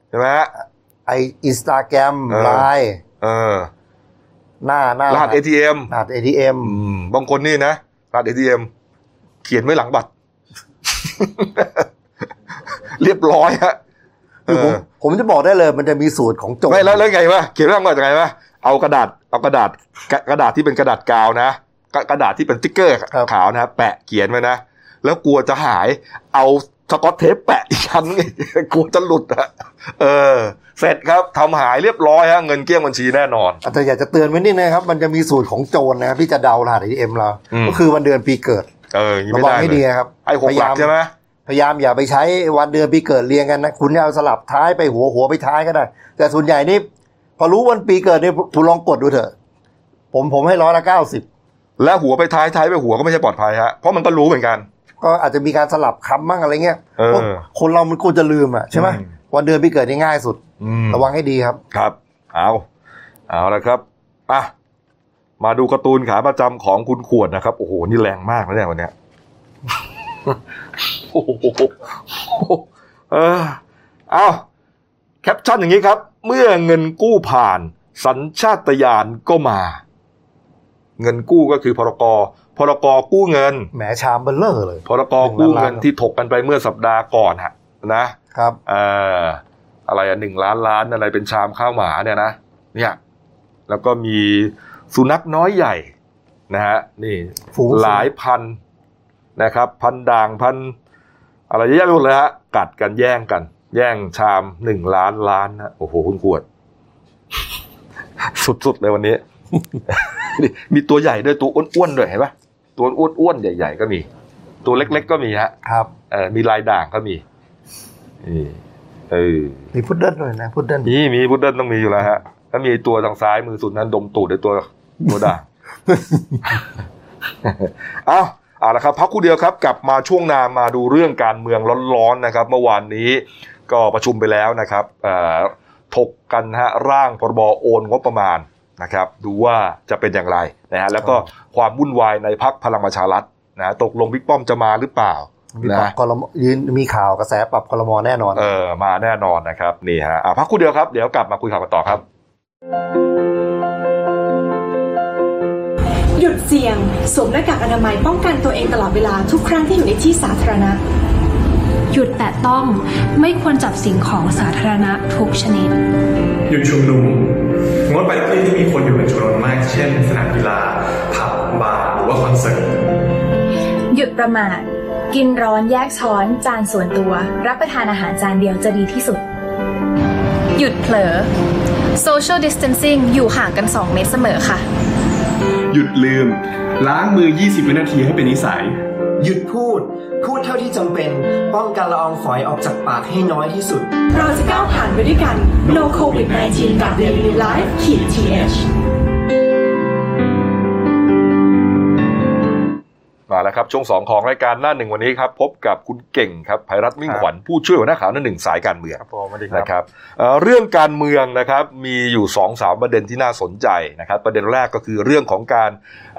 ใช่ไหมฮะไออินสตาแกรมเออไลน์เออหน้าหน้ารหัส ATM รหัส ATM อืมบางคนนี่นะรหัส ATM เขียนไว้หลังบัตร เรียบร้อยฮะคือผมเออผมจะบอกได้เลยมันจะมีสูตรของโจรไม่แล้วแล้วไงวะเขียนไว้หลังบัตรยังไงวะเอากระดาษเอากระดาษกระกระดาษที่เป็นกระดาษกาวนะกระกระดาษที่เป็นสติ๊กเกอร์ขาวนะแปะเขียนไว้นะแล้วกลัวจะหายเอา สกอตเทปแปะอีกชั้นไงกลัวจะหลุดอะเออ เสร็จครับทำหายเรียบร้อยฮะเงินเกลี้ยงบัญชีแน่นอนแต่อยากจะเตือนไว้นิดนะครับ มันจะมีสูตรของโจรนะครับที่จะเดารหัส ATM เราอืมก็คือวันเดือนปีเกิด เอออย่างนี้ระไม่วังได้ให้เลดียนะครับไอ้หกหลักใช่ไหมพยายามอย่าไปใช้วันเดือนปีเกิดเรียงกันนะคุณจะเอาสลับท้ายไปหัวหัวไปท้ายก็ได้ แต่ส่วนใหญ่นี่พอรู้วันปีเกิดนี่คุณลองกดดูเถอะ ผมผมให้ร้อยละเก้าสิบแล้วหัวไปท้ายท้ายไปหัวก็ไม่ใช่ปลอดภัยฮะเพราะมันก็รู้เหมือนกัน ก็อาจจะมีการสลับคำบ้างอะไรเงี้ยเออพวกคนเรามันควรจะลืมอะใช่ไหมอืมวันเดือนปีเกิดนี่ง่ายสุดอืมระวังให้ดีครับ ครับ เอาเอาละครับอะมาดูการ์ตูนขาประจำของคุณขวดนะครับ โอ้โห นี่แรงมากนะเนี่ยวันเนี้ยโอ้โหเออเอาแคปชั่นอย่างนี้ครับ เมื่อเงินกู้ผ่าน สัญชาตญาณก็มา เงินกู้ก็คือพรก พรกกู้เงินแหมชามเบลเลอร์เลย พรกกู้เงินที่ถกกันไปเมื่อสัปดาห์ก่อนฮะนะครับเอ่ออะไรอะหนึ่งล้านล้านอะไรเป็นชามข้าวหมาเนี่ยนะเนี่ยแล้วก็มีสุนัขน้อยใหญ่นะฮะนี่ฝูงหลายพันนะครับ พันด่างพันอะไรเยอะแยะไปหมดเลยฮะกัดกันแย่งกัน แย่งชามหนึ่งล้านล้านนะโอ้โหคุณขวด สุดๆเลยวันนี้นี่มีตัวใหญ่ด้วยตัวอ้วนๆด้วยเห็นปะ ตัวอ้วนๆใหญ่ ๆ ก็มี ตัวเล็ก ๆ ก็มีฮะครับเออมีลายด่างก็มีนี่เออมีพุดเดิ้ลด้วยนะพุดเดิ้ลมีมีพุดเดิ้ลต้องมีอยู่แล้วฮะถ้ามีตัวทางซ้ายมือสุดนั้นดมตูดในตัวตัวด่างเอาเอาละครับพักครู่เดียวครับ กลับมาช่วงหนามาดูเรื่องการเมืองร้อนๆนะครับ เมื่อวานนี้ก็ประชุมไปแล้วนะครับเอ่อถกกันฮะร่างพรบโอนงบประมาณ นะครับดูว่าจะเป็นอย่างไรนะฮะแล้วก็ความวุ่นวายในพักพลังประชารัฐนะตกลงบิ๊กป้อมจะมาหรือเปล่ามีปรับนะคอรมยืนมีข่าวกระแสปรับคอรมอแน่นอน เออมาแน่นอนนะครับนี่ฮะอะพักครู่เดียวครับเดี๋ยวกลับมาคุยข่าวกันต่อครับ หยุดเสี่ยงสวมหน้ากากอนามัยป้องกันตัวเองตลอดเวลาทุกครั้งที่อยู่ในที่สาธารณะ หยุดแตะต้องไม่ควรจับสิ่งของสาธารณะทุกชนิด หยุดชุมนุม งดไปที่ที่มีคนอยู่เป็นจำนวนมาก เช่น สนามกีฬาผับบาร์หรือว่าคอนเสิร์ตหยุดประมาทกินร้อนแยกช้อนจานส่วนตัว รับประทานอาหารจานเดียวจะดีที่สุด หยุดเผลอ social distancing อยู่ห่างกัน 2 เมตรเสมอค่ะ หยุดลืม ล้างมือ 20 วินาทีให้เป็นนิสัย หยุดพูด พูดเท่าที่จำเป็น ป้องกันละอองฝอยออกจากปากให้น้อยที่สุด เราจะก้าวผ่านไปด้วยกัน No COVID 19กับ Daily Life ขีด th มาแล้วครับ ช่วงสองของรายการหน้าหนึ่งวันนี้ครับพบกับคุณเก่งครับภัยรัฐมิ่งขวัญผู้ช่วยหัวหน้าข่าวหน้าหนึ่งสายการเมืองครับผมสวัสดีครับ นะครับเอ่อเรื่องการเมืองนะครับมีอยู่สองสามประเด็นที่น่าสนใจนะครับ ประเด็นแรกก็คือเรื่องของการ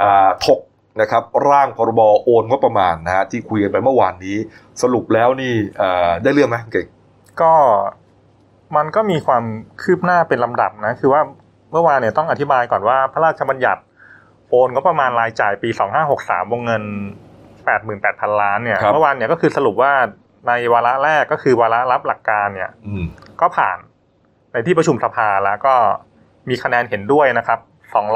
อ่าถก นะครับร่างพรบโอนงบประมาณนะฮะที่คุยกันไปเมื่อวานนี้ สรุปแล้วนี่เอ่อได้เรื่องไหมเก่งก็มันก็มีความคืบหน้าเป็นลำดับนะคือว่าเมื่อวานเนี่ยต้องอธิบายก่อนว่าพระราชบัญญัติโอนก็ประมาณรายจ่ายปี 2563วงเงิน 88,000 ล้านเนี่ยครับเมื่อวานเนี่ยก็คือสรุปว่าในวาระแรกก็คือวาระรับหลักการเนี่ยอืมก็ผ่านในที่ประชุมสภาแล้วก็มีคะแนนเห็นด้วยนะครับ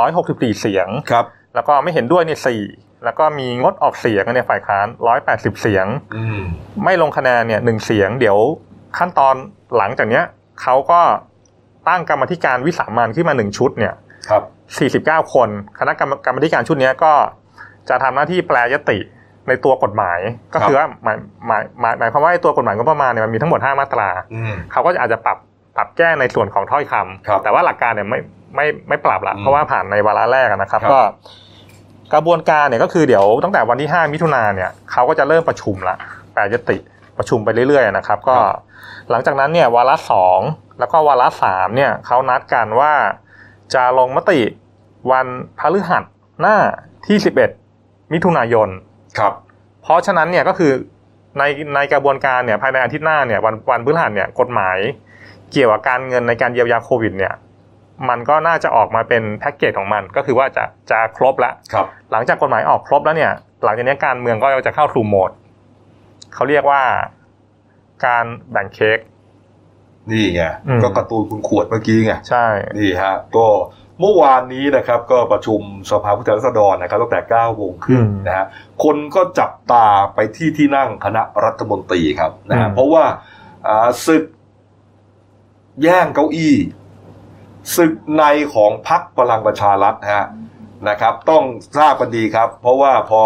264 เสียงครับ แล้วก็ไม่เห็นด้วยเนี่ยสี่แล้วก็มีงดออกเสียงในยฝ่ายค้าน180เสียงอืมไม่ลงคะแนนเนี่ยหนึ่งเสียง เดี๋ยวขั้นตอนหลังจากเนี้ยเขาก็ตั้งกรรมาธิการวิสามันขึ้นมาหนึ่งชุดเนี่ยครับ49คน คณะกรรมกรรมาธิการชุดเนี้ยก็จะทำหน้าที่แปลยติในตัวกฎหมาย ก็คือว่าหมายหมายหมายหมายความว่าไอ้ตัวกฎหมายก็ประมาณเนี่ยมันมีทั้งหมด5มาตราอืมเขาก็อาจจะปรับปรับแก้ในส่วนของถ้อยคำครับแต่ว่าหลักการเนี่ยไม่ไม่ไม่ปรับละอืมเพราะว่าผ่านในวาระแรกอะนะครับครับก็ กระบวนการเนี่ยก็คือเดี๋ยวตั้งแต่วันที่ 5 มิถุนาเนี่ยเขาก็จะเริ่มประชุมละแปลยติประชุมไปเรื่อยๆนะครับ ก็หลังจากนั้นเนี่ยวาระสองแล้วก็วาระสามเนี่ยเขานัดกันว่าจะลงมติวันพฤหัสหน้าที่ 11 มิถุนายนครับ เพราะฉะนั้นเนี่ยก็คือในในกระบวนการเนี่ยภายในอาทิตย์หน้าเนี่ยวันวันพฤหัสเนี่ยกฎหมายเกี่ยวกับการเงินในการเยียวยาโควิดเนี่ย มันก็น่าจะออกมาเป็นแพ็กเกจของมันก็คือว่าจะจะครบละครับหลังจากกฎหมายออกครบแล้วเนี่ย หลังจากนี้การเมืองก็จะเข้าสู่โหมดเขาเรียกว่าการแบ่งเค้กนี่ไงอืมก็การ์ตูนคุณขวดเมื่อกี้ไงใช่นี่ฮะก็เมื่อวานนี้นะครับ ก็ประชุมสภาผู้แทนราษฎรนะครับตั้งแต่9โมงครึ่งอืมนะฮะคนก็จับตาไปที่ที่นั่งคณะรัฐมนตรีครับนะฮะอืมเพราะว่าอ่าศึกแย่งเก้าอี้ ศึกในของพรรคพลังประชารัฐฮะนะครับ ต้องทราบกันดีครับ เพราะว่าพอ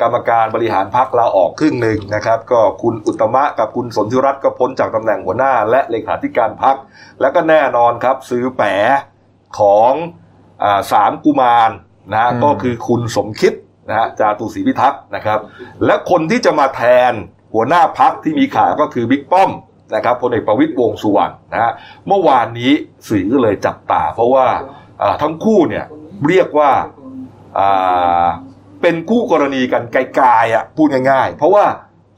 กรรมการบริหารพรรคลาออกครึ่งหนึ่งนะครับ ก็คุณอุตมะกับคุณสนธิรัตน์ก็พ้นจากตำแหน่งหัวหน้า และเลขาธิการพรรคแล้วก็แน่นอนครับซื้อแปะของอสามกุมารนะก็คือคุณสมคิดนะฮะจาตุศรีพิทักษ์นะครับ และคนที่จะมาแทนหัวหน้าพักที่มีข่าวก็คือบิ๊กป้อม นะครับพลเอกประวิตยวงษ์สุวรรณนะฮะเมื่อวานนี้สื่อก็เลยจับตา เพราะว่าอ่าทั้งคู่เนี่ยเรียกว่าอ่าเป็นคู่กรณีกันไกลๆอะพูดง่ายๆ เพราะว่า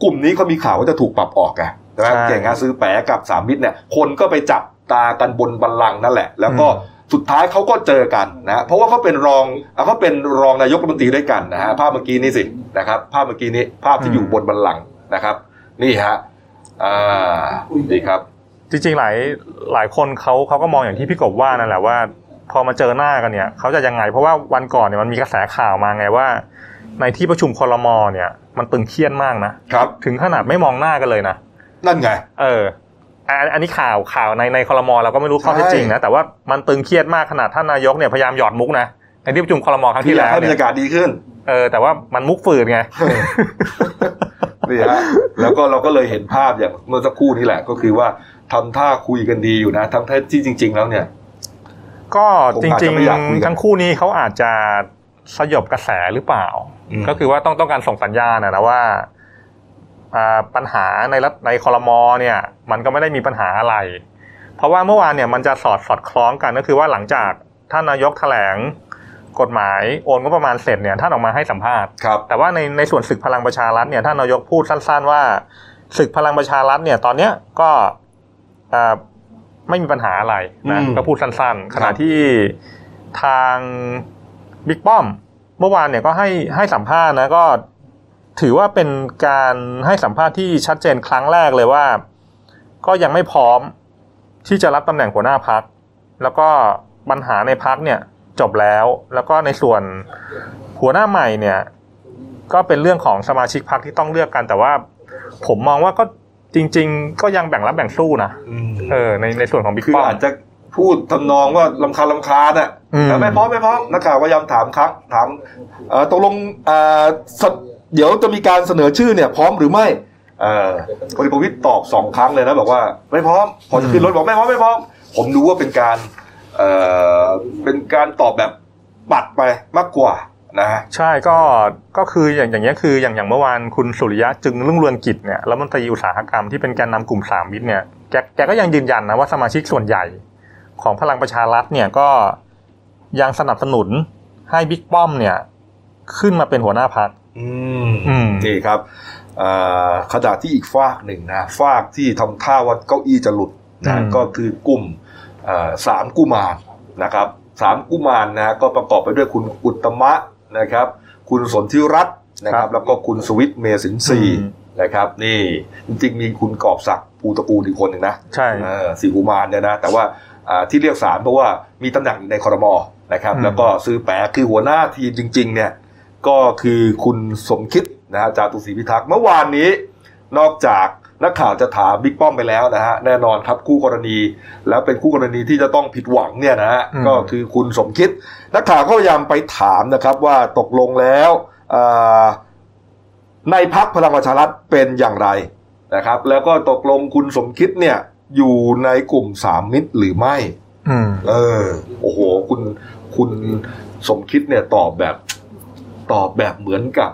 กลุ่มนี้เขามีข่าวว่าจะถูกปรับออกไงใช่ไหมใช่เก่งงานซื้อแปะกับสามมิตรเนี่ยคนก็ไปจับตากันบนบัลลังก์นั่นแหละ แล้วก็อืมสุดท้ายเขาก็เจอกันนะฮะเพราะว่าเขาเป็นรองอะเขาเป็นรองนายกรัฐมนตรีด้วยกันนะฮะภาพเมื่อกี้นี้สินะครับภาพเมื่อกี้นี้ภาพที่อยู่บนบัลลังก์นะครับ นี่ฮะ อ่านี่ครับ จริงๆหลายหลายคนเขาเขาก็มองอย่างที่พี่กบว่านั่นแหละว่า พอมาเจอหน้ากันเนี่ยเขาจะยังไง เพราะว่าวันก่อนเนี่ยมันมีกระแสข่าวมาไงว่า ในที่ประชุมคลมเนี่ย มันตึงเครียดมากนะครับ ถึงขนาดไม่มองหน้ากันเลยนะนั่นไง เอออันอันนี้ข่าวข่าวในในคลมเราก็ไม่รู้ข้อเท็จจริงนะแต่ว่ามันตึงเครียดมากขนาดท่านนายกเนี่ยพยายามหยอดมุกนะในที่ประชุมคลมครั้งที่ที่อยากแล้วให้บรเนี่รยายกาศดีขึ้น เออแต่ว่ามันมุกฝืดไง นี่ฮะแล้วก็เราก็เลยเห็นภาพอย่างเมื่อสักครู่นี้แหละ ก็คือว่าทำท่าคุยกันดีอยู่นะ ทั้งที่จริง ๆ แล้วเนี่ย ก็ผมจอาจริจะงไม่อยากคุยกันๆทั้งคู่นี้เขาอาจจะสยบกระแสหรือเปล่าอืมก็คือว่าต้องต้องการส่งสัญญาณนะนะว่าอ่าปัญหาในรัฐในคอรมอเนี่ย มันก็ไม่ได้มีปัญหาอะไร เพราะว่าเมื่อวานเนี่ยมันจะสอดสอดคล้องกันก็คือว่าหลังจากท่านนายกแถลง กฎหมายโอนก็ประมาณเสร็จเนี่ยท่านออกมาให้สัมภาษณ์ครับแต่ว่าในในส่วนศึกพลังประชารัฐเนี่ยท่านนายกพูดสั้น ๆ ว่าศึกพลังประชารัฐเนี่ยตอนเนี้ยก็อ่าไม่มีปัญหาอะไรนะอืมก็พูดสั้นๆขณะครับที่ทางบิ๊กป้อมเมื่อวานเนี่ยก็ให้ให้สัมภาษณ์นะก็ถือว่าเป็นการให้สัมภาษณ์ที่ชัดเจนครั้งแรกเลยว่า ก็ยังไม่พร้อมที่จะรับตำแหน่งหัวหน้าพัก แล้วก็ปัญหาในพักเนี่ย จบแล้ว แล้วก็ในส่วนหัวหน้าใหม่เนี่ย ก็เป็นเรื่องของสมาชิกพักที่ต้องเลือกกัน แต่ว่าผมมองว่าก็จริง ๆ ก็ยังแบ่งรับแบ่งสู้นะอืมเออในในส่วนของบิ๊กคือป้อมอาจจะพูดทำนองว่าลำคาญลำคาญอะอืมแต่ไม่พร้อมไม่พร้อมนักข่าวพยายามถามครั้งถามเอ่อตกลงเอ่อสเดี๋ยวจะมีการเสนอชื่อเนี่ย พร้อมหรือไม่เอ่อพลเอกประวิตยตอบสองครั้งเลยนะบอกว่า ไม่พร้อมพอจะขึ้นรถบอกไม่พร้อมไม่พร้อม ผมดูว่าเป็นการ เอ่อเป็นการตอบแบบปัดไปมากกว่านะฮะใช่ก็ก็คืออย่างอย่างเงี้ยคืออย่างอย่างเมื่อวานคุณสุริยะจึงรุ่งเรืองกิจเนี่ยรัฐมนตรีอุตสาหกรรมที่เป็นแกนนำกลุ่มสามมิตรเนี่ยแกแกก็ยังยืนยันนะว่าสมาชิกส่วนใหญ่ของพลังประชารัฐเนี่ยก็ยังสนับสนุนให้บิ๊กป้อมเนี่ย ขึ้นมาเป็นหัวหน้าพักอืมอืมนี่ครับเอ่อขณะที่อีกฝากหนึ่งนะฝากที่ทำท่าว่าเก้าอี้จะหลุดนะอืมก็คือกลุ่มเอ่อ สามกุมารนะครับสามกุมารนะก็ประกอบไปด้วยคุณอุตตมะนะครับ คุณสนธิรัตน์นะครับ แล้วก็คุณสวิตเมสินทรีนะครับ นี่จริงๆมีคุณกอบศักดิ์ภูตระกูลอีกคนหนึ่งนะใช่เออสี่กุมารเนี่ยนะ แต่ว่าอ่าที่เรียกสามเพราะว่ามีตำแหน่งอยู่ในคอรมอนะครับอืมแล้วก็ซื้อแปะคือหัวหน้าทีมจริง ๆ เนี่ยก็คือคุณสมคิดนะฮะจาตุศรีพิทักษ์เมื่อวานนี้นอกจาก นักข่าวจะถามบิ๊กป้อมไปแล้วนะฮะแน่นอนครับคู่กรณี แล้วเป็นคู่กรณีที่จะต้องผิดหวังเนี่ยนะฮะอืมก็คือคุณสมคิด นักข่าวก็พยายามไปถามนะครับว่าตกลงแล้วอ่าในพักพลังประชารัฐเป็นอย่างไรนะครับ แล้วก็ตกลงคุณสมคิดเนี่ยอยู่ในกลุ่มสามมิตรหรือไม่อืมเออ โอ้โห คุณคุณสมคิดเนี่ยตอบแบบ ตอบแบบเหมือนกับ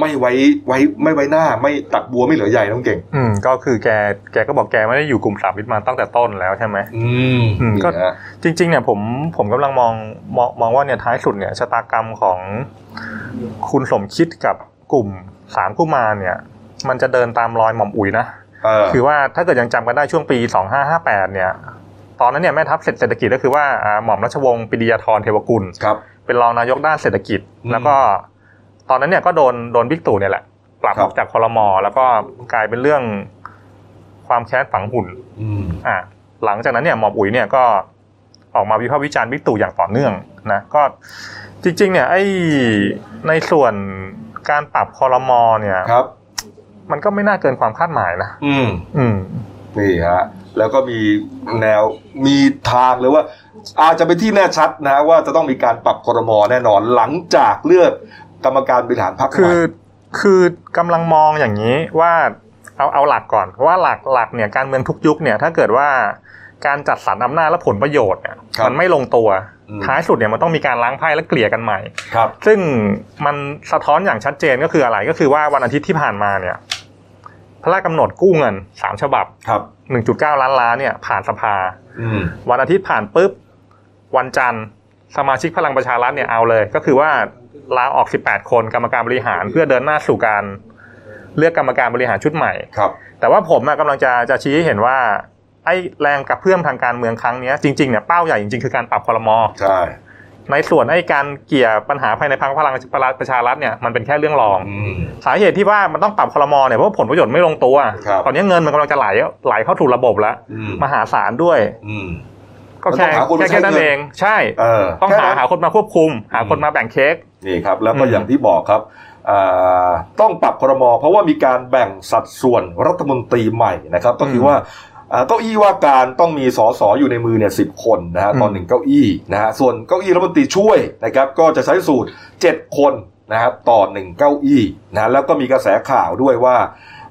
ไม่ไว้ไว้ไม่ไว้หน้าไม่ตัดบัวไม่เหลือใหญ่น้องเก่ง อืมก็คือแกแกก็บอกแกไม่ได้อยู่กลุ่มสามมิตรมาตั้งแต่ต้นแล้วใช่ไหมอืมอืมก็นี่ฮะจริง ๆ เนี่ยผมผมกำลังมองมองมองว่าเนี่ยท้ายสุดเนี่ยชะตากรรมของคุณสมคิดกับกลุ่มสามกุมารเนี่ย มันจะเดินตามรอยหม่อมอุ๋ยนะเออคือว่าถ้าเกิดยังจำกันได้ช่วงปี2558เนี่ยตอนนั้นเนี่ยแม่ทัพเศรษฐกิจก็คือว่าอ่าหม่อมราชวงศ์ปรีดียาธรเทวกุลครับเป็นรองนายกด้านเศรษฐกิจอืมแล้วก็ ตอนนั้นเนี่ยก็โดนโดนบิ๊กตู่เนี่ยแหละปรับครัอบอกจากคอรมอแล้วก็กลายเป็นเรื่องความแค้นฝังหุ่นอืมอะหลังจากนั้นเนี่ยหมอมอุ๋ยเนี่ยก็ออกมาวิพากษ์วิจารณ์บิ๊กตู่อย่างต่อเนื่องนะก็จริง ๆ เนี่ยไอ้ในส่วนการปรับคอรมอเนี่ยครับ มันก็ไม่น่าเกินความคาดหมายนะอืม อืมนี่ฮะแล้วก็มีแนวมีทางเลยว่า อาจจะเป็นที่แน่ชัดนะว่าจะต้องมีการปรับครมแน่นอนหลังจากเลือก กรรมการบริหารพรรคคือคือกำลังมองอย่างนี้ว่าเอาเอาหลักก่อนเพราะว่าหลักหลักเนี่ยการเมืองทุกยุคเนี่ยถ้าเกิดว่าการจัดสรรอำนาจและผลประโยชน์เนี่ยมันไม่ลงตัวท้ายสุดเนี่ยมันต้องมีการล้างไพ่และเกลี่ยกันใหม่ครับ ซึ่งมันสะท้อนอย่างชัดเจนก็คืออะไรก็คือว่าวันอาทิตย์ที่ผ่านมาเนี่ยพระราชกำหนดกู้เงินสามฉบับครับหนึ่งจุดเก้าล้านล้านเนี่ยผ่านสภาอืมวันอาทิตย์ผ่านปุ๊บวันจันทร์สมาชิกพลังประชารัฐเนี่ยเอาเลย ก็คือว่า ลาออก 18 คนกรรมการบริหารเพื่อเดินหน้าสู่การเลือกกรรมการบริหารชุดใหม่ครับ แต่ว่าผมอะกำลังจะจะชี้ให้เห็นว่า ไอ้แรงกระเพื่อมทางการเมืองครั้งเนี้ยจริงๆเนี่ยเป้าใหญ่จริงๆคือการปรับคอรมอใช่ในส่วนไอ้การเกี่ยปัญหาภายในพรรคพลังประชารัฐเนี่ยมันเป็นแค่เรื่องรองอืมสาเหตุที่ว่ามันต้องปรับคอรมอเนี่ยเพราะว่าผลประโยชน์ไม่ลงตัวครับตอนนี้เงินมันกำลังจะไหลไหลเข้าถูกระบบแล้วอืมมหาศาลด้วยอืม ก็แค่มันต้องหาคนมาแค่แค่นั้นใช้เงินเอง ใช่เออต้องแค่หานั้นหาคนมาควบคุม หาคนมาแบ่งเค้กนี่ครับ แล้วก็อืมอย่างที่บอกครับอ่าต้องปรับครมเพราะว่ามีการแบ่งสัดส่วนรัฐมนตรีใหม่นะครับ ก็คือว่าอ่าเก้าอี้ว่าการต้องมีสสอยู่ในมือเนี่ยสิบคนนะฮะตอนหนึ่งเก้าอี้นะฮะส่วนเก้าอี้รัฐมนตรีช่วยนะครับ ก็จะใช้สูตรเจ็ดคนนะครับต่อหนึ่งเก้าอี้นะแล้วก็มีกระแสข่าวด้วยว่า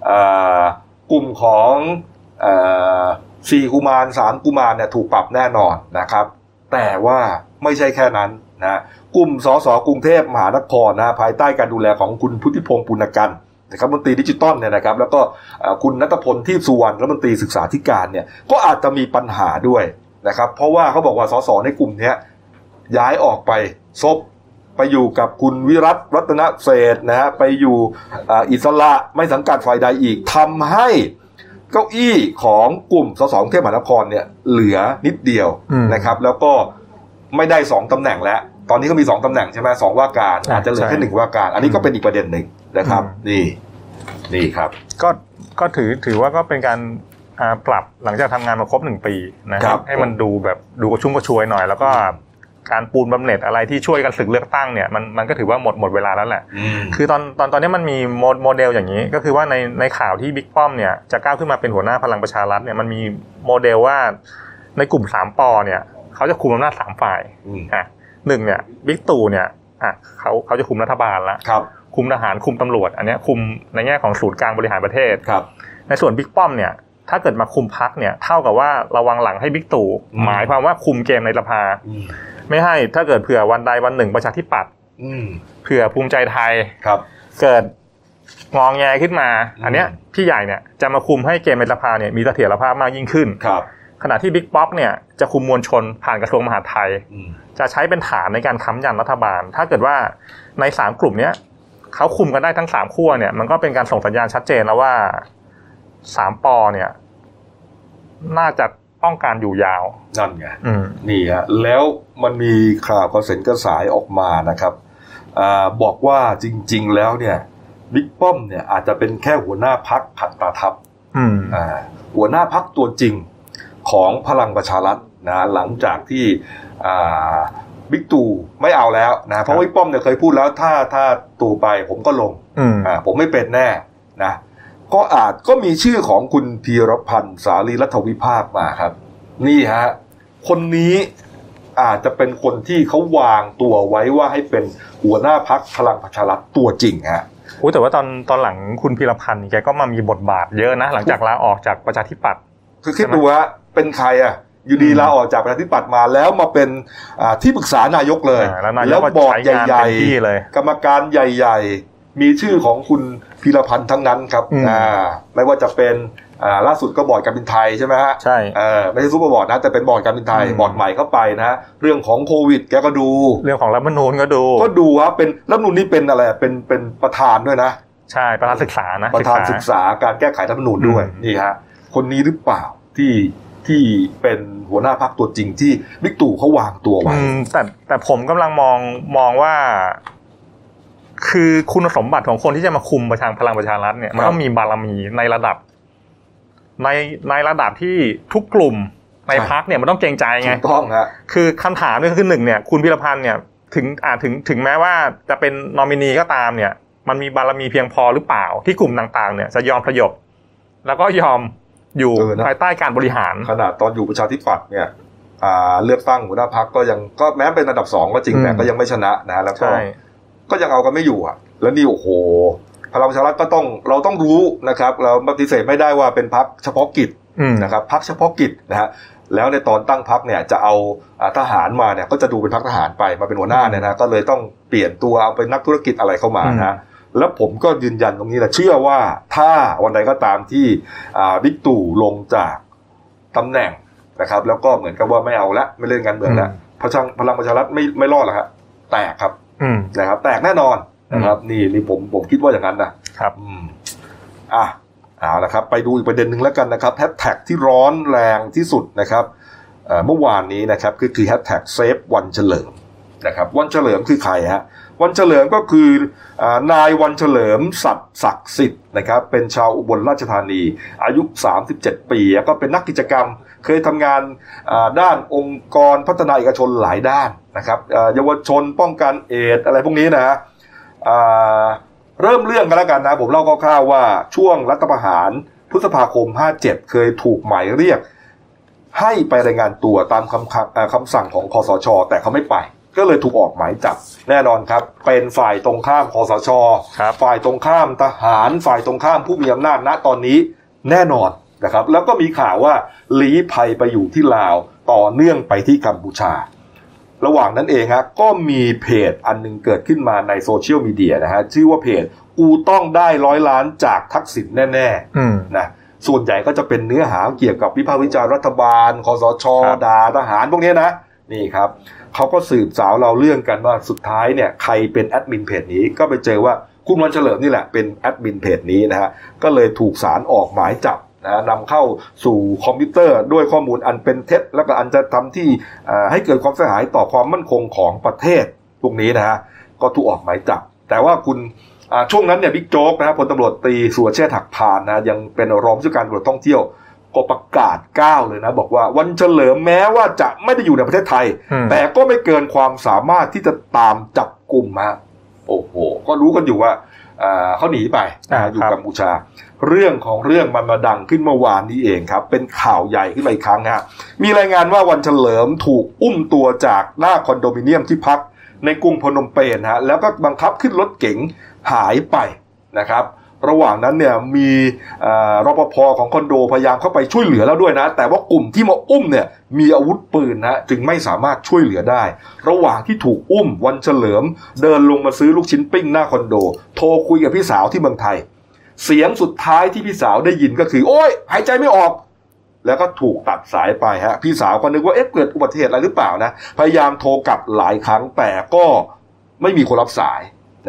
อ่ากลุ่มของอ่า สี่กุมารสามกุมารเนี่ยถูกปรับแน่นอนนะครับ แต่ว่าไม่ใช่แค่นั้นนะกลุ่มสสกรุงเทพมหานครนะภายใต้การดูแลของคุณพุทธิพงษ์ปุณณกันต์นะครับรัฐมนตรีดิจิตอลเนี่ยนะครับ แล้วก็คุณณัฏฐพลทีปสุวรรณรัฐมนตรีศึกษาธิการเนี่ยก็อาจจะมีปัญหาด้วยนะครับ เพราะว่าเขาบอกว่าสสในกลุ่มเนี้ยย้ายออกไปซบไปอยู่กับคุณวิรัตรัตนเศษนะฮะไปอยู่อิสระไม่สังกัดฝ่ายใดอีกทำให้ เก้าอี้ของกลุ่มสสกรุงเทพมหานครเนี่ยเหลือนิดเดียวอืมนะครับ แล้วก็ไม่ได้สองตำแหน่งแล้ว ตอนนี้ก็มีสองตำแหน่งใช่ไหมสองว่าการอ่าอาจจะเหลือแค่ใช่หนึ่งว่าการ อันนี้ก็เป็นอีกประเด็นหนึ่งนะครับอืมนี่ นี่ครับ ก็ก็ถือถือว่าก็เป็นการอ่าปรับหลังจากทำงานมาครบหนึ่งปีนะคครัรับบให้มันดูแบบดูกระชุ่มกระชวยหน่อยแล้วก็ การปูนบำเหน็จอะไรที่ช่วยกันศึกเลือกตั้งเนี่ยมันมันก็ถือว่าหมดหมดเวลาแล้วแหละอืมคือตอนตอนตอนนี้มันมีโมโมเดลอย่างนี้ ก็คือว่าในในข่าวที่บิ๊กป้อมเนี่ยจะก้าวขึ้นมาเป็นหัวหน้าพลังประชารัฐเนี่ยมันมีโมเดลว่าในกลุ่มสาม ป.เนี่ยเขาจะคุมอำนาจสามฝ่ายอืมอะหนึ่งเนี่ยบิ๊กตู่เนี่ยอะเขาเขาจะคุมรัฐบาลละครับ คุมทหารคุมตำรวจ อันเนี้ยคุมในแง่ของศูนย์กลางบริหารประเทศครับ ในส่วนบิ๊กป้อมเนี่ยถ้าเกิดมาคุมพักเนี่ยเท่ากับว่าระวังหลังให้บิ๊กตู่อืมหมายความว่าคุมเกมในสภาอืม ไม่ให้ถ้าเกิดเผื่อวันใดวันหนึ่งประชาธิปัตย์อืมเผื่อภูมิใจไทยครับ เกิดงองแงขึ้นมาอืมอันเนี้ยพี่ใหญ่เนี่ยจะมาคุมให้เกมในสภาเนี่ยมีเสถียรภาพมากยิ่งขึ้นครับ ขณะที่บิ๊กป๊อกเนี่ยจะคุมมวลชนผ่านกระทรวงมหาดไทยอืมจะใช้เป็นฐานในการค้ำยันรัฐบาล ถ้าเกิดว่าในสามกลุ่มเนี้ยเขาคุมกันได้ทั้งสามขั้วเนี่ย มันก็เป็นการส่งสัญญาณชัดเจนแล้วว่าสามปอเนี่ย น่าจะ ต้องการอยู่ยาว นั่นไงอืมนี่ฮะแล้วมันมีข่าวกระเซ็นกระสายออกมานะครับอาบอกว่าจริง ๆ แล้วเนี่ยบิ๊กป้อมเนี่ยอาจจะเป็นแค่หัวหน้าพักขัดตาทัพอืมอ่าหัวหน้าพักตัวจริงของพลังประชารัฐนะหลังจากที่อ่าบิ๊กตู่ไม่เอาแล้วนะเพราะว่าบิ๊กป้อมเนี่ยเคยพูดแล้วถ้าถ้าตู่ไปผมก็ลงอืมอ่าผมไม่เป็นแน่นะ ก็อาจก็มีชื่อของคุณพีรพันธ์สารีรัฐวิภาคมาครับ นี่ฮะคนนี้อาจจะเป็นคนที่เขาวางตัวไว้ว่าให้เป็นหัวหน้าพักพลังประชารัฐตัวจริงฮะอุ้ยแต่ว่าตอนตอนหลังคุณพีระพันธุ์แกก็มามีบทบาทเยอะนะ หลังจากลาออกจากประชาธิปัตย์คือคิดดูฮะเป็นใครอะอยู่ดีอืมลาออกจากประชาธิปัตย์มาแล้วมาเป็นอ่าที่ปรึกษานายกเลยอ่าแล้วนายกก็บอร์ดใช้งานใหญ่เต็มที่เลยกรรมการใหญ่ ๆ มีชื่อของคุณพีระพันธุ์ทั้งนั้นครับอืมอ่าไม่ว่าจะเป็นอ่าล่าสุดก็บอร์ดการบินไทยใช่ไหมฮะใช่เออไม่ใช่ซูเปอร์บอร์ดนะแต่เป็นบอร์ดการบินไทยอืมบอร์ดใหม่เข้าไปนะเรื่องของโควิดแกก็ดู เรื่องของรัฐธรรมนูญก็ดู ก็ดูว่าเป็นรัฐธรรมนูลนี่เป็นอะไรเป็นเป็นประธานด้วยนะ ใช่ประธานศึกษานะประธานศึกษาการแก้ไขรัฐธรรมนูญด้วยอืมนี่ฮะคนนี้หรือเปล่าที่ที่เป็นหัวหน้าพักตัวจริงที่บิ๊กตู่เขาวางตัวไว้อืมแต่แต่ผมกำลังมองมองว่า คือคุณสมบัติของคนที่จะมาคุมประชาพลังประชารัฐเนี่ยมันต้องมีบารมีในระดับ ในในระดับที่ทุกกลุ่มในใช่พักเนี่ยมันต้องเกรงใจไงถูกต้องฮะคือคำถามเนี่ยคือหนึ่งเนี่ยคุณพิรพันธ์เนี่ยถึงอ่าถึงถึงแม้ว่าจะเป็นนอมินีก็ตามเนี่ย มันมีบารมีเพียงพอหรือเปล่าที่กลุ่มต่างๆ เนี่ยจะยอมพยพแล้วก็ยอมอยู่เออนะภายใต้การบริหาร ขนาดตอนอยู่ประชาธิปัตย์เนี่ยอ่าเลือกตั้งหัวหน้าพักก็ยังก็แม้เป็นอันดับสองก็จริงอืมแต่ก็ยังไม่ชนะนะ แล้วก็ใช่ ก็ยังเอากันไม่อยู่อะ แล้วนี่โอ้โห พลังประชารัฐก็ต้องเราต้องรู้นะครับ เราปฏิเสธไม่ได้ว่าเป็นพักเฉพาะกิจอืมนะครับพักเฉพาะกิจนะฮะแล้วในตอนตั้งพักเนี่ยจะเอาอ่าทหารมาเนี่ยก็จะดูเป็นพักทหารไปมาเป็นหัวหน้าเนี่ยนะก็เลยต้องเปลี่ยนตัวเอาเป็นนักธุรกิจอะไรเข้ามานะฮะแล้วผมก็ยืนยันตรงนี้แหละเชื่อว่าถ้าวันใดก็ตามที่อ่าบิ๊กตู่ลงจากตำแหน่งนะครับ แล้วก็เหมือนกับว่าไม่เอาละไม่เล่นการเมืองละพลังพลังประชารัฐไม่ไม่รอดหรอกครับแตกครับอืม นะครับแตกแน่นอนนะครับนี่นี่ผมผมคิดว่าอย่างนั้นนะครับอืมอะเอาละครับ ไปดูอีกประเด็นหนึ่งแล้วกันนะครับแฮชแท็กที่ร้อนแรงที่สุดนะครับเอ่อเมื่อวานนี้นะครับก็คือแฮชแท็ก save วันเฉลิมนะครับวันเฉลิมคือใครฮะวันเฉลิมก็คืออานายวันเฉลิมสัตย์ศักดิ์สิทธิ์นะครับเป็นชาวอุบลราชธานี อายุ 37 ปี แล้วก็เป็นนักกิจกรรม เคยทำงานอ่าด้านองค์กรพัฒนาเอกชนหลายด้านนะครับอ่าเยาวชนป้องกันเอดส์อะไรพวกนี้นะฮะอ่าเริ่มเรื่องกันแล้วกันนะ ผมเล่าคร่าวๆว่าช่วงรัฐประหารพฤษภาคม 57 เคยถูกหมายเรียก ให้ไปรายงานตัวตามคำคำอ่าคำสั่งของคอสช แต่เขาไม่ไป ก็เลยถูกออกหมายจับ แน่นอนครับ เป็นฝ่ายตรงข้ามคอสชครับฝ่ายตรงข้ามทหาร ฝ่ายตรงข้ามผู้มีอำนาจณตอนนี้ แน่นอน นะครับ แล้วก็มีข่าวว่าลี้ภัยไปอยู่ที่ลาวต่อเนื่องไปที่กัมพูชา ระหว่างนั้นเองฮะก็มีเพจอันหนึ่งเกิดขึ้นมาในโซเชียลมีเดียนะฮะชื่อว่าเพจกูต้องได้ร้อยล้านจากทักษิณแน่ๆอืมนะส่วนใหญ่ก็จะเป็นเนื้อหาเกี่ยวกับวิพากษ์วิจารณ์รัฐบาลคอสชครับด่าทหารพวกเนี้ยนะนี่ครับเขาก็สืบสาวราวเรื่องกันว่าสุดท้ายเนี่ยใครเป็นแอดมินเพจนี้ก็ไปเจอว่าคุณวันเฉลิมนี่แหละเป็นแอดมินเพจนี้นะฮะก็เลยถูกสารออกหมายจับ นะนำเข้าสู่คอมพิวเตอร์ด้วยข้อมูลอันเป็นเท็จ แล้วก็อันจะทำที่เอ่อให้เกิดความเสียหายต่อความมั่นคงของประเทศพวกนี้นะฮะก็ถูกออกหมายจับ แต่ว่าคุณอ่าช่วงนั้นเนี่ยบิ๊กโจ๊กนะครับพลตำรวจตรีสุรเชษฐ์หักพานนะยังเป็นรองผู้จัดการตำรวจท่องเที่ยวก็ประกาศก้าวเลยนะ บอกว่าวันเฉลิมแม้ว่าจะไม่ได้อยู่ในประเทศไทยอืมแต่ก็ไม่เกินความสามารถที่จะตามจับกลุ่มฮะโอ้โห ก็รู้กันอยู่ว่าอ่าเขาหนีไปนะอยู่กัมพูชา เรื่องของเรื่องมันมาดังขึ้นเมื่อวานนี้เองครับ เป็นข่าวใหญ่ขึ้นมาอีกครั้งฮะมีรายงานว่าวันเฉลิมถูกอุ้มตัวจากหน้าคอนโดมิเนียมที่พักในกรุงพนมเปญฮะแล้วก็บังคับขึ้นรถเก๋งหายไปนะครับ ระหว่างนั้นเนี่ยมีรปภของคอนโดพยายามเข้าไปช่วยเหลือแล้วด้วยนะ แต่ว่ากลุ่มที่มาอุ้มเนี่ยมีอาวุธปืนนะจึงไม่สามารถช่วยเหลือได้ ระหว่างที่ถูกอุ้มวันเฉลิม เดินลงมาซื้อลูกชิ้นปิ้งหน้าคอนโด โทรคุยกับพี่สาวที่เมืองไทย เสียงสุดท้ายที่พี่สาวได้ยินก็คือ โอ้ยหายใจไม่ออก แล้วก็ถูกตัดสายไปฮะ พี่สาวก็นึกว่าเอ๊ะเกิดอุบัติเหตุอะไรหรือเปล่านะ พยายามโทรกลับหลายครั้งแต่ก็ไม่มีคนรับสาย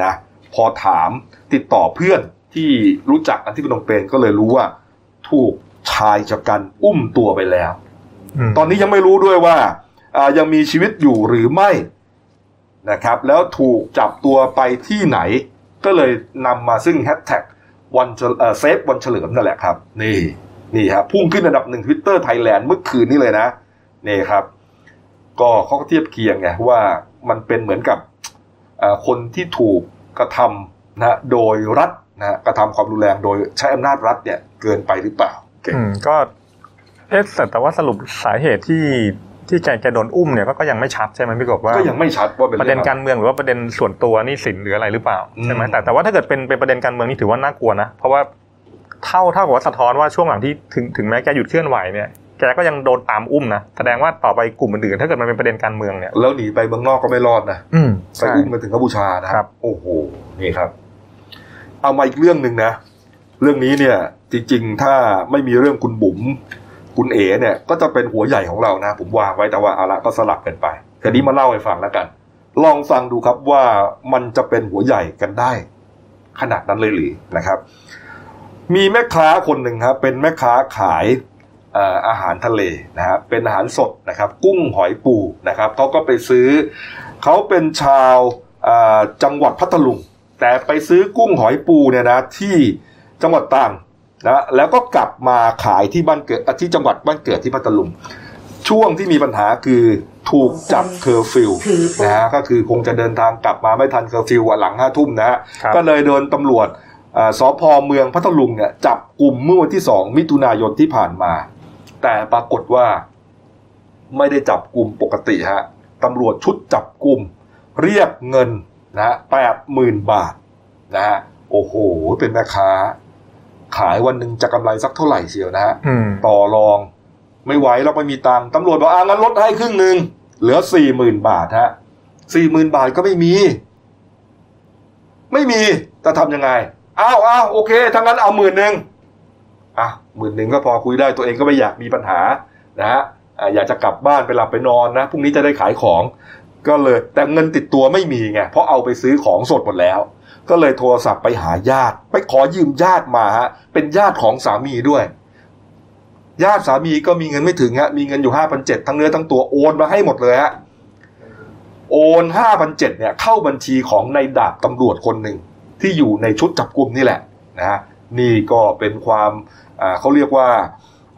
นะ พอถามติดต่อเพื่อนที่รู้จักกันที่พนมเปญก็เลยรู้ว่า ถูกชายชะกันอุ้มตัวไปแล้วมตอนนี้ยังไม่รู้ด้วยว่าอ่ายังมีชีวิตอยู่หรือไม่นะครับ แล้วถูกจับตัวไปที่ไหน ก็เลยนำมาซึ่งแฮชแท็ก วัน save วันเฉลิมนั่นแหละครับ นี่นี่ครับพุ่งขึ้นอันดับหนึ่งทวิตเตอร์ไทยแลนด์เมื่อคืนนี้เลยนะนี่ครับ ก็เขาก็เทียบเคียงไงว่ามันเป็นเหมือนกับคนที่ถูกกระทำนะโดยรัฐนะกระทำความรุนแรงโดยใช้อำนาจรัฐเนี่ยเกินไปหรือเปล่าอืมก็เอ๊ะแต่แต่ว่าสรุปสาเหตุที่ ที่แกแกโดนอุ้มเนี่ยก็ก็ยังไม่ชัดใช่ไหมพี่กบว่าก็ยังไม่ชัดว่าเป็นประเด็นองอการเมืองหรือว่าประเด็นส่วนตัวหนี่สินหรืออะไรหรือเปล่าอืมใช่ไหมแต่แต่ว่าถ้าเกิดเป็นเป็นประเด็นการเมืองนี่ถือว่าน่ากลัวนะเพราะว่าเท่าเท่ากับว่าสะท้อนว่าช่วงหลังที่ถึงถึงแม้แกหยุดเคลื่อนไหวเนี่ยแกก็ยังโดนตามอุ้มนะแสดงว่าต่อไปกลุ่มอื่นๆถ้าเกิดมันเป็นประเด็นการเมืองเนี่ยแล้วหนีไปเมืองนอกก็ไม่รอดนะอืมไปอุ้มมาถึงกัมพูชานะครับ โอ้โหนี่ครับ เอามาอีกเรื่องหนึ่งนะ เรื่องนี้เนี่ย จริง ๆ ถ้าไม่มีเรื่องคุณบุ๋ม คุณเอ๋เนี่ยก็จะเป็นหัวใหญ่ของเรานะ ผมวางไว้แต่ว่าเอาละก็สลับกันไปทีนี้มาเล่าให้ฟังแล้วกัน ลองฟังดูครับว่ามันจะเป็นหัวใหญ่กันได้ ขนาดนั้นเลยหรือนะครับ มีแม่ค้าคนหนึ่งครับเป็นแม่ค้าขายอาหารทะเลนะครับเป็นอาหารสดนะครับ กุ้งหอยปูนะครับเขาก็ไปซื้อเขาเป็นชาวจังหวัดพัทลุงแต่ไปซื้อกุ้งหอยปูเนี่ยนะที่จังหวัดตรัง นะแล้วก็กลับมาขายที่บ้านเกิดอะที่จังหวัดบ้านเกิดที่พัทลุงช่วงที่มีปัญหาคือถูกจับเคอร์ฟิวนะฮะก็คือคงจะเดินทางกลับมาไม่ทันเคอร์ฟิวอะหลังห้าทุ่มนะฮะครับก็เลยโดนตำรวจอ่าสภ.เมืองพัทลุงเนี่ยจับกลุ่มเมื่อวันที่สองมิถุนายนที่ผ่านมา แต่ปรากฏว่า ไม่ได้จับกลุ่มปกติฮะตำรวจชุดจับกลุ่ม เรียกเงินนะฮะแปดหมื่นบาทนะฮะโอ้โห เป็นแม่ค้า ขายวันหนึ่งจะกำไรสักเท่าไหร่เชียวนะฮะอืมต่อรองไม่ไหวเราไม่มีตังค์ตำรวจบอกอ่างั้นลดให้ครึ่งหนึ่งเหลือสี่หมื่นบาทฮะสี่หมื่นบาทก็ไม่มี ไม่มีจะทำยังไงอ้าวอ้าวโอเคถ้างั้นเอาหมื่นหนึ่งอะหมื่นหนึ่งก็พอคุยได้ตัวเองก็ไม่อยากมีปัญหานะฮะอ่าอยากจะกลับบ้านไปหลับไปนอนนะพรุ่งนี้จะได้ขายของ ก็เลยแต่เงินติดตัวไม่มีไงเพราะเอาไปซื้อของสดหมดแล้ว ก็เลยโทรศัพท์ไปหาญาติ ไปขอยืมญาติมาฮะเป็นญาติของสามีด้วย ญาติสามีก็มีเงินไม่ถึงฮะมีเงินอยู่ห้าพันเจ็ดทั้งเนื้อทั้งตัวโอนมาให้หมดเลยฮะโอนห้าพันเจ็ดเนี่ยเข้าบัญชีของในดาบตำรวจคนหนึ่งที่อยู่ในชุดจับกลุ่มนี่แหละนะฮะนี่ก็เป็นความเขาเรียกว่า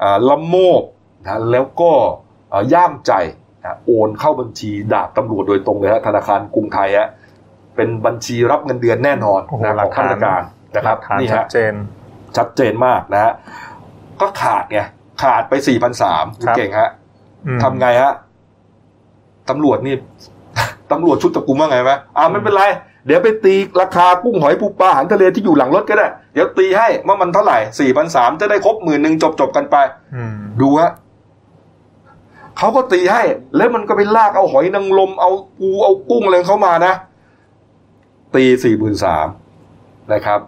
อ่าละโมบนะแล้วก็ย่ามใจนะโอนเข้าบัญชีดาบตำรวจโดยตรงเลยฮะธนาคารกรุงไทยฮะ เป็นบัญชีรับเงินเดือนแน่นอนโอ้โหนะหลัขกองข้าฐานราชการนะครับฐานนี่ชัดฮะเจนชัดเจนมากนะฮะก็ขาดไงขาดไปสี่พันสามคุณครับเก่งฮะอืมทำไงฮะตำรวจนี่ตำรวจชุดจับกุมว่าไงไหมอ่าไม่เป็นไร เดี๋ยวไปตีราคากุ้งหอยปูปลาอาหารทะเลที่อยู่หลังรถก็ได้ เดี๋ยวตีให้ว่ามันเท่าไหร่สี่พันสามจะได้ครบหมื่นหนึ่งจบจบๆกันไปอืมดูฮะเขาก็ตีให้ แล้วมันก็ไปลากเอาหอยนางรมเอาปูเอากุ้งอะไรของเขามานะ ตีสี่หมื่นสามนะครับ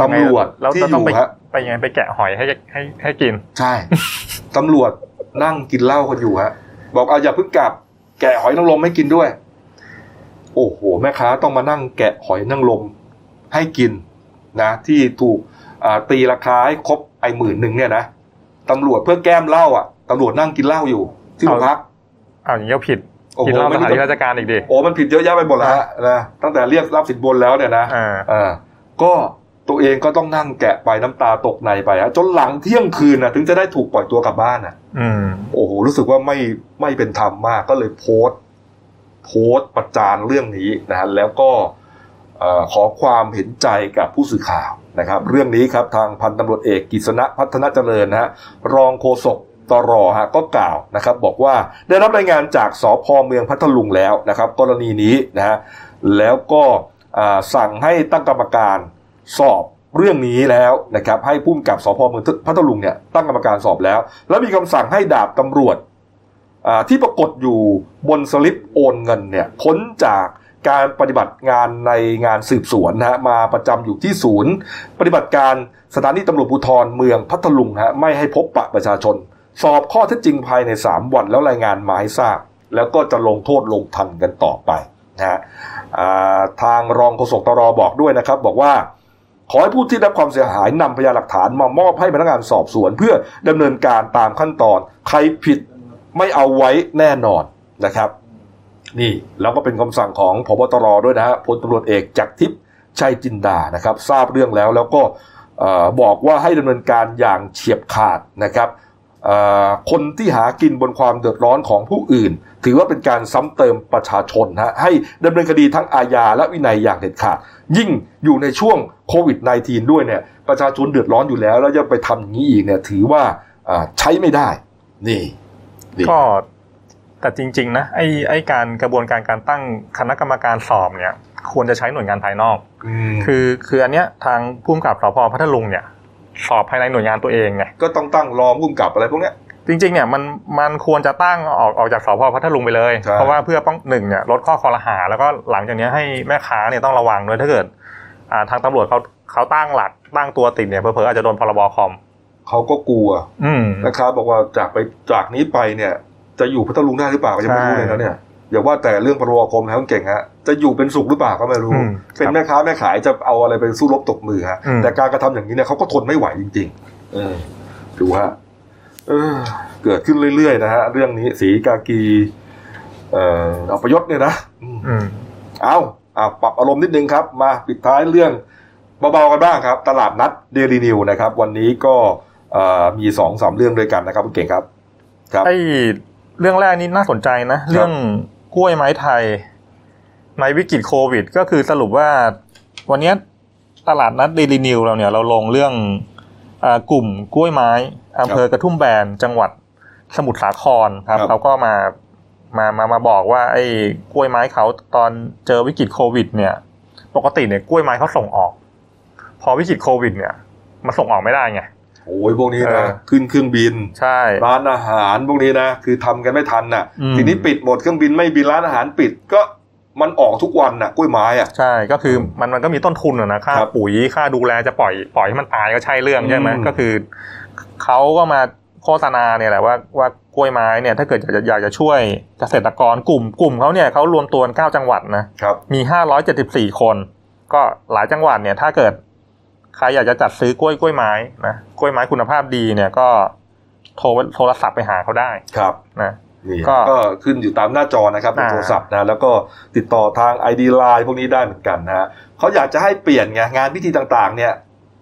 ตำรวจแล้วที่จะอต้องยู่ไปฮะไปยังไงไปแกะหอยให้ให้ให้กิน ใช่ตำรวจนั่งกินเหล้ากันอยู่ฮะ บอกเอาอย่าเพิ่งกลับ แกะหอยนางรมให้กินด้วย โอ้โหแม่ค้าต้องมานั่งแกะหอยนางรมให้กินนะ ที่ถูกอ่าตีราคาให้ครบไอ้หมื่นหนึ่งเนี่ยนะตำรวจเพื่อแก้มเหล้าอะตำรวจนั่งกินเหล้าอยู่ ที่โรงพักอ้าวอย่างนี้ก็ผิดโอ้โห กินเหล้าไม่สมีถานที่ราชการอีกดิโอ้มันผิดเยอะแยะไปหมดแล้วฮะนะตั้งแต่เรียกรับสินบนแล้วเนี่ยนะอ่าอ่าก็ตัวเองก็ต้องนั่งแกะไปน้ำตาตกในไปฮะจนหลังเที่ยงคืนนะถึงจะได้ถูกปล่อยตัวกลับบ้านนะอืมโอ้โหรู้สึกว่าไม่ไม่เป็นธรรมมากก็เลยโพสต์ โพสต์ประจานเรื่องนี้นะฮะแล้วก็เอ่อขอความเห็นใจกับผู้สื่อข่าวนะครับ เรื่องนี้ครับทางพันตำรวจเอกกิษณะพัฒนาเจริญนะฮะรองโฆษก ตรฮะก็กล่าวนะครับบอกว่าได้รับรายงานจากสพเมืองพัทลุงแล้วนะครับ กรณีนี้นะฮะแล้วก็สั่งให้ตั้งกรรมการสอบเรื่องนี้แล้วนะครับให้พุ่มกับสพเมืองพัทลุงเนี่ยตั้งกรรมการสอบแล้ว แล้วมีคำสั่งให้ดาบตำรวจที่ปรากฏอยู่บนสลิปโอนเงินเนี่ยพ้นจากการปฏิบัติงานในงานสืบสวนนะฮะมาประจำอยู่ที่ศูนย์ ปฏิบัติการสถานีตำรวจภูธรเมืองพัทลุงฮะไม่ให้พบปะประชาชน สอบข้อเท็จจริงภายใน 3 วันแล้วรายงานมาให้ทราบ แล้วก็จะลงโทษลงทันกันต่อไปนะฮะทางรองโฆษกตรบอกด้วยนะครับ บอกว่า ขอให้ผู้ที่รับความเสียหายนำพยานหลักฐานมามอบให้พนักงานสอบสวน เพื่อดำเนินการตามขั้นตอน ใครผิดไม่เอาไว้แน่นอนนะครับ นี่แล้วก็เป็นคำสั่งของพบตรด้วยนะฮะพลตำรวจเอกจากรทิพย์ชัยจินดานะครับ ทราบเรื่องแล้วแล้วก็อบอกว่าให้ดำเนินการอย่างเฉียบขาดนะครับ คนที่หากินบนความเดือดร้อนของผู้อื่น ถือว่าเป็นการซ้ำเติมประชาชนฮะให้ดำเนินคดีทั้งอาญาและวินัยอย่างเด็ดขาด ยิ่งอยู่ในช่วงโควิด -19 ด้วยเนี่ยประชาชนเดือดร้อนอยู่แล้ว แล้วจะไปทำอย่างนี้อีกเนี่ยถือว่าอ่าใช้ไม่ได้นี่นี่ก็แต่จริง ๆ นะไอ้ไอ้การกระบวนการการตั้งคณะกรรมการสอบเนี่ย ควรจะใช้หน่วยงานภายนอกมคือคืออันเนี้ยทางผู้กำกับสพพัทลุงเนี่ย สอบภายในหน่วยงานตัวเองไงก็ต้องตั้งรองผู้กำกับอะไรพวกเนี้ยจริงๆเนี่ยมันมันควรจะตั้งออกออกจากสพพัทลุงไปเลยใช่เพราะว่าเพื่อป้องหนึ่งเนี่ยลดข้อคอรหา แล้วก็หลังจากเนี้ยให้แม่ค้าเนี่ยต้องระวังด้วยถ้าเกิดอ่าทางตำรวจเขาเขาตั้งหลักตั้งตัวติดเนี่ยเผลอๆอาจจะโดนพรบคอมเขาก็กลัวอืมนะครับบอกว่าจากไปจากนี้ไปเนี่ย จะอยู่พัทลุงได้หรือเปล่าก็ยังไม่รู้ใช่เลยนะเนี่ย อย่าว่าแต่เรื่องพรบคมแล้วเก่งฮะจะอยู่เป็นสุขหรือเปล่าก็ไม่รู้อืมเป็นครับแม่ค้าแม่ขายจะเอาอะไรไปสู้รบตกมือฮะอืมแต่การกระทำอย่างนี้เนี่ยเขาก็ทนไม่ไหวจริง ๆ เออดูฮะเออ เกิดขึ้นเรื่อยๆนะฮะเรื่องนี้สีกากี เอ่ออัปยศเนี่ยนะอืมอืมเอาอ่าปรับอารมณ์นิดนึงครับ มาปิดท้ายเรื่องเบาๆกันบ้างครับ ตลาดนัดเดลีนิวนะครับ วันนี้ก็เอ่อมีสองสามเรื่องด้วยกันนะครับคุณเก่งครับ ครับไอ้เรื่องแรกนี่น่าสนใจนะ เรื่อง กล้วยไม้ไทย ในวิกฤตโควิด ก็คือสรุปว่าวันเนี้ยตลาดนัดเดลินิวเราเนี่ยเราลงเรื่องอากลุ่มกล้วยไม้อำเภอกระทุ่มแบนจังหวัดสมุทรสาครครับครับเขาก็มามามามาบอกว่าไอ้กล้วยไม้เขาตอนเจอวิกฤตโควิด เนี่ย ปกติเนี่ยกล้วยไม้เขาส่งออก พอวิกฤตโควิด เนี่ยมันส่งออกไม่ได้ไง โอ้ยพวกนี้เอนะอขึ้นเครื่องบินใช่ร้านอาหารพวกนี้นะคือทำกันไม่ทันน่ะอืมทีนี้ปิดหมดเครื่องบินไม่บินร้านอาหารปิดก็มันออกทุกวันน่ะกล้วยไม้อะใช่ก็คือมันมันก็มีต้นทุนอะนะค่าครับปุ๋ยค่าดูแลจะปล่อยปล่อยให้มันตายก็ใช่เรื่องใช่ไหมอืมก็คือเขาก็มาโฆษณาเนี่ยแหละว่าว่ากล้วยไม้เนี่ยถ้าเกิดอยากจะอยากจะช่วยเกษตรกรกลุ่มกลุ่มเขาเนี่ยเขารวมตัวกันเก้าจังหวัดนะครับมีห้าร้อยเจ็ดสิบสี่คน ก็หลายจังหวัดเนี่ยถ้าเกิด ใครอยากจะจัดซื้อกล้วยกล้วยไม้นะกล้วยไม้คุณภาพดีเนี่ยก็โทรโทรศัพท์ไปหาเขาได้ครับนะนี่ก็ก็ขึ้นอยู่ตามหน้าจอนะครับเป็นอ่าโทรศัพท์นะแล้วก็ติดต่อทาง ID Line พวกนี้ได้เหมือนกันนะฮะเขาอยากจะให้เปลี่ยนไงงานพิธีต่างๆ เนี่ย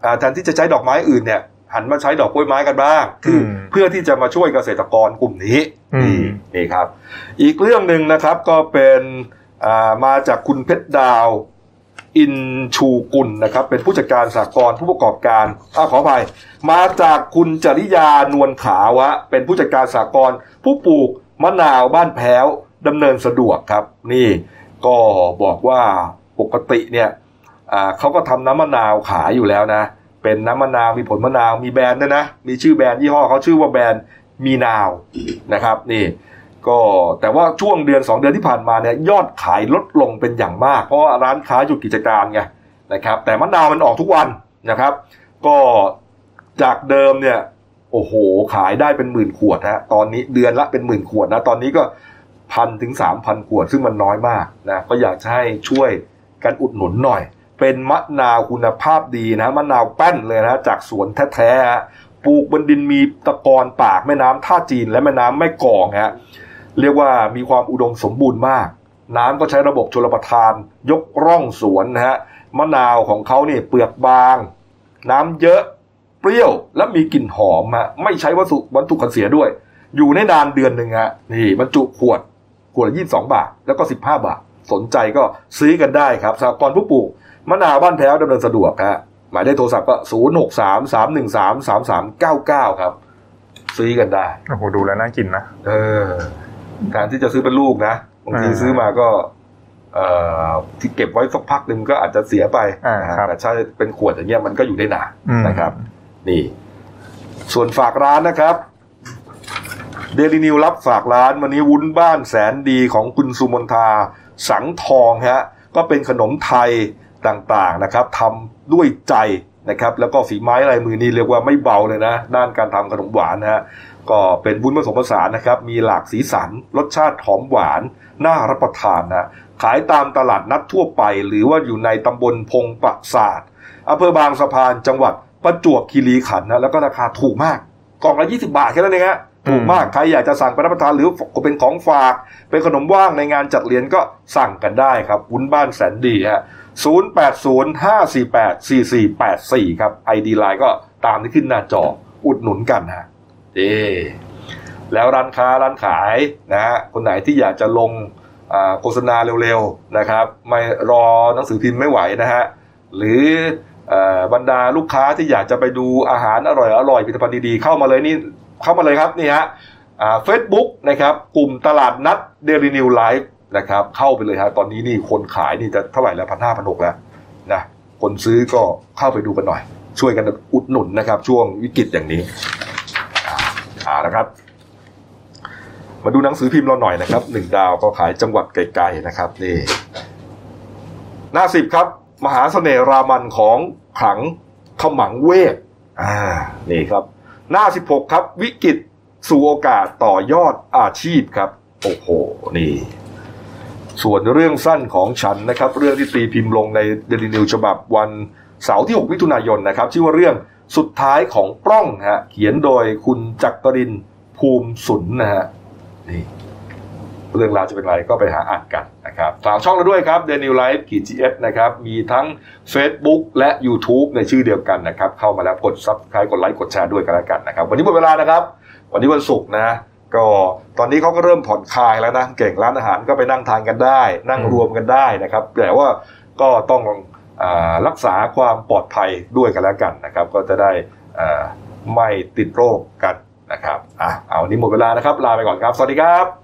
อ่าแทนที่จะใช้ดอกไม้อื่นเนี่ยหันมาใช้ดอกกล้วยไม้กันบ้างคืออมเพื่อที่จะมาช่วยเกษตรกรกลุ่มนี้อืมนี่นี่ครับ อีกเรื่องหนึ่งนะครับก็เป็นอ่ามาจากคุณเพชรดาว อินชูกุลนะครับเป็นผู้จัดการสากลผู้ประกอบการอขออภัย มาจากคุณจริยานวลขาวะ เป็นผู้จัดการสากลผู้ปลูกมะนาวบ้านแพ้วดำเนินสะดวกครับ นี่ก็บอกว่าปกติเนี่ยเขาก็ทำน้ำมะนาวขายอยู่แล้วนะ เป็นน้ำมะนาวมีผลมะนาวมีแบรนด์ด้วยนะ มีชื่อแบรนด์ยี่ห้อเขาชื่อว่าแบรนด์มีนาวนะครับนี่ ก็แต่ว่าช่วงเดือน 2 เดือนที่ผ่านมาเนี่ยยอดขายลดลงเป็นอย่างมาก เพราะว่าร้านค้าหยุดกิจการไงนะครับ แต่มะนาวมันออกทุกวันนะครับ ก็จากเดิมเนี่ยโอ้โห ขายได้เป็นหมื่นขวดฮะตอนนี้เดือนละเป็นหมื่นขวดนะ ตอนนี้ก็พันถึงสามพันขวด ซึ่งมันน้อยมากนะก็อยากจะให้ช่วยกันอุดหนุนหน่อย เป็นมะนาวคุณภาพดีนะมะนาวแป้นเลยนะจากสวนแท้ๆปลูกบนดินมีตะกอนปากแม่น้ำท่าจีนและแม่น้ำแม่กองฮะ เรียกว่ามีความอุดมสมบูรณ์มาก น้ำก็ใช้ระบบชลประทาน ยกร่องสวนนะฮะมะนาวของเขาเนี่ยเปลือกบาง น้ำเยอะเปรี้ยวและมีกลิ่นหอมฮะไม่ใช้วัตถุวัตถุกันเสียด้วย อยู่ในนานเดือนหนึ่งฮะนี่บรรจุขวดขวดละยี่สิบสองบาท แล้วก็สิบห้าบาท สนใจก็ซื้อกันได้ครับสหกรณ์ผู้ปลูกมะนาวบ้านแพ้วดำเนินสะดวกฮะหมายเลขโทรศัพท์ก็ศูนย์หกสามสามหนึ่งสามสามสามเก้าเก้าครับ ซื้อกันได้โอ้โหดูแล้วน่ากินนะเออ การที่จะซื้อเป็นลูกนะบางทีอ่าซื้อมาก็เอ่อที่เก็บไว้สักพักหนึ่งก็อาจจะเสียไปอ่านะฮะครับแต่ถ้าเป็นขวดอย่างเงี้ยมันก็อยู่ได้นานอืมนะครับ นี่ ส่วนฝากร้านนะครับเดลินิวรับฝากร้าน วันนี้วุ้นบ้านแสนดีของคุณสุมนทาสังทองฮะก็เป็นขนมไทยต่างๆนะครับทำด้วยใจ นะครับแล้วก็ฝีไม้ลายมือนี่เรียกว่าไม่เบาเลยนะ ด้านการทำขนมหวานนะฮะก็เป็นวุ้นผสมผสานนะครับ มีหลากสีสัน รสชาติหอมหวาน น่ารับประทานนะขายตามตลาดนัดทั่วไป หรือว่าอยู่ในตำบลพงประสาทอำเภอบางสะพานจังหวัดประจวบคีรีขันธ์นะแล้วก็ราคาถูกมากกล่องละ20 บาทแค่นั้นเองฮะถูกมากใครอยากจะสั่งไปรับประทานหรือเป็นของฝาก เป็นขนมว่างในงานจัดเลี้ยงก็สั่งกันได้ครับวุ้นบ้านแสนดีฮะ 0805484484 ครับ ID ไลน์ก็ตามที่ขึ้นหน้าจออุดหนุนกันฮะเอแล้วร้านค้าร้านขายนะฮะคนไหนที่อยากจะลงอ่าโฆษณาเร็วๆนะครับ ไม่รอหนังสือพิมพ์ไม่ไหวนะฮะหรือเอ่อบรรดาลูกค้าที่อยากจะไปดูอาหารอร่อยอร่อยผลิตภัณฑ์ดีๆ เข้ามาเลยนี่เข้ามาเลยครับนี่ฮะเฟซบุ๊กนะครับ กลุ่มตลาดนัดเดลินิวไลฟ์ นะครับ เข้าไปเลยฮะตอนนี้นี่คนขายนี่จะเท่าไหร่แล้วพันห้าพันหกแล้วนะคนซื้อก็เข้าไปดูกันหน่อย ช่วยกันอุดหนุนนะครับ ช่วงวิกฤตอย่างนี้อ่าเอาละครับ มาดูหนังสือพิมพ์เราหน่อยนะครับหนึ่งดาวก็ขายจังหวัดไกลๆนะครับนี่หน้าสิบครับ มหาเสน่ห์รามันของขลังขมังเวทอ่านี่ครับ หน้าสิบหกครับ วิกฤตสู่โอกาสต่อยอดอาชีพครับ โอ้โห นี่ ส่วนเรื่องสั้นของฉันนะครับ เรื่องที่ตีพิมพ์ลงในเดลินิวฉบับวันเสาร์ที่ 6 มิถุนายนนะครับ ชื่อว่าเรื่องสุดท้ายของปล้องฮะเขียนโดยคุณจักรินภูมิสุนนะฮะนี่เรื่องราวจะเป็นไรก็ไปหาอ่านกันนะครับฝากช่องเราด้วยครับ The New Life กีจีเอสนะครับ มีทั้ง Facebook และ YouTube ในชื่อเดียวกันนะครับ เข้ามาแล้วกด Subscribe กดไลค์กดแชร์ด้วยกันแล้วกันนะครับ วันนี้หมดเวลานะครับ วันนี้วันศุกร์นะ ก็ตอนนี้เขาก็เริ่มผ่อนคลายแล้วนะเก่งร้านอาหารก็ไปนั่งทานกันได้ นั่งรวมกันได้นะครับ แต่ว่าก็ต้องอรักษาความปลอดภัยด้วยกันแล้วกันนะครับ ก็จะได้ไม่ติดโรคกันนะครับอะเอานี้หมดเวลานะครับ ลาไปก่อนครับ สวัสดีครับ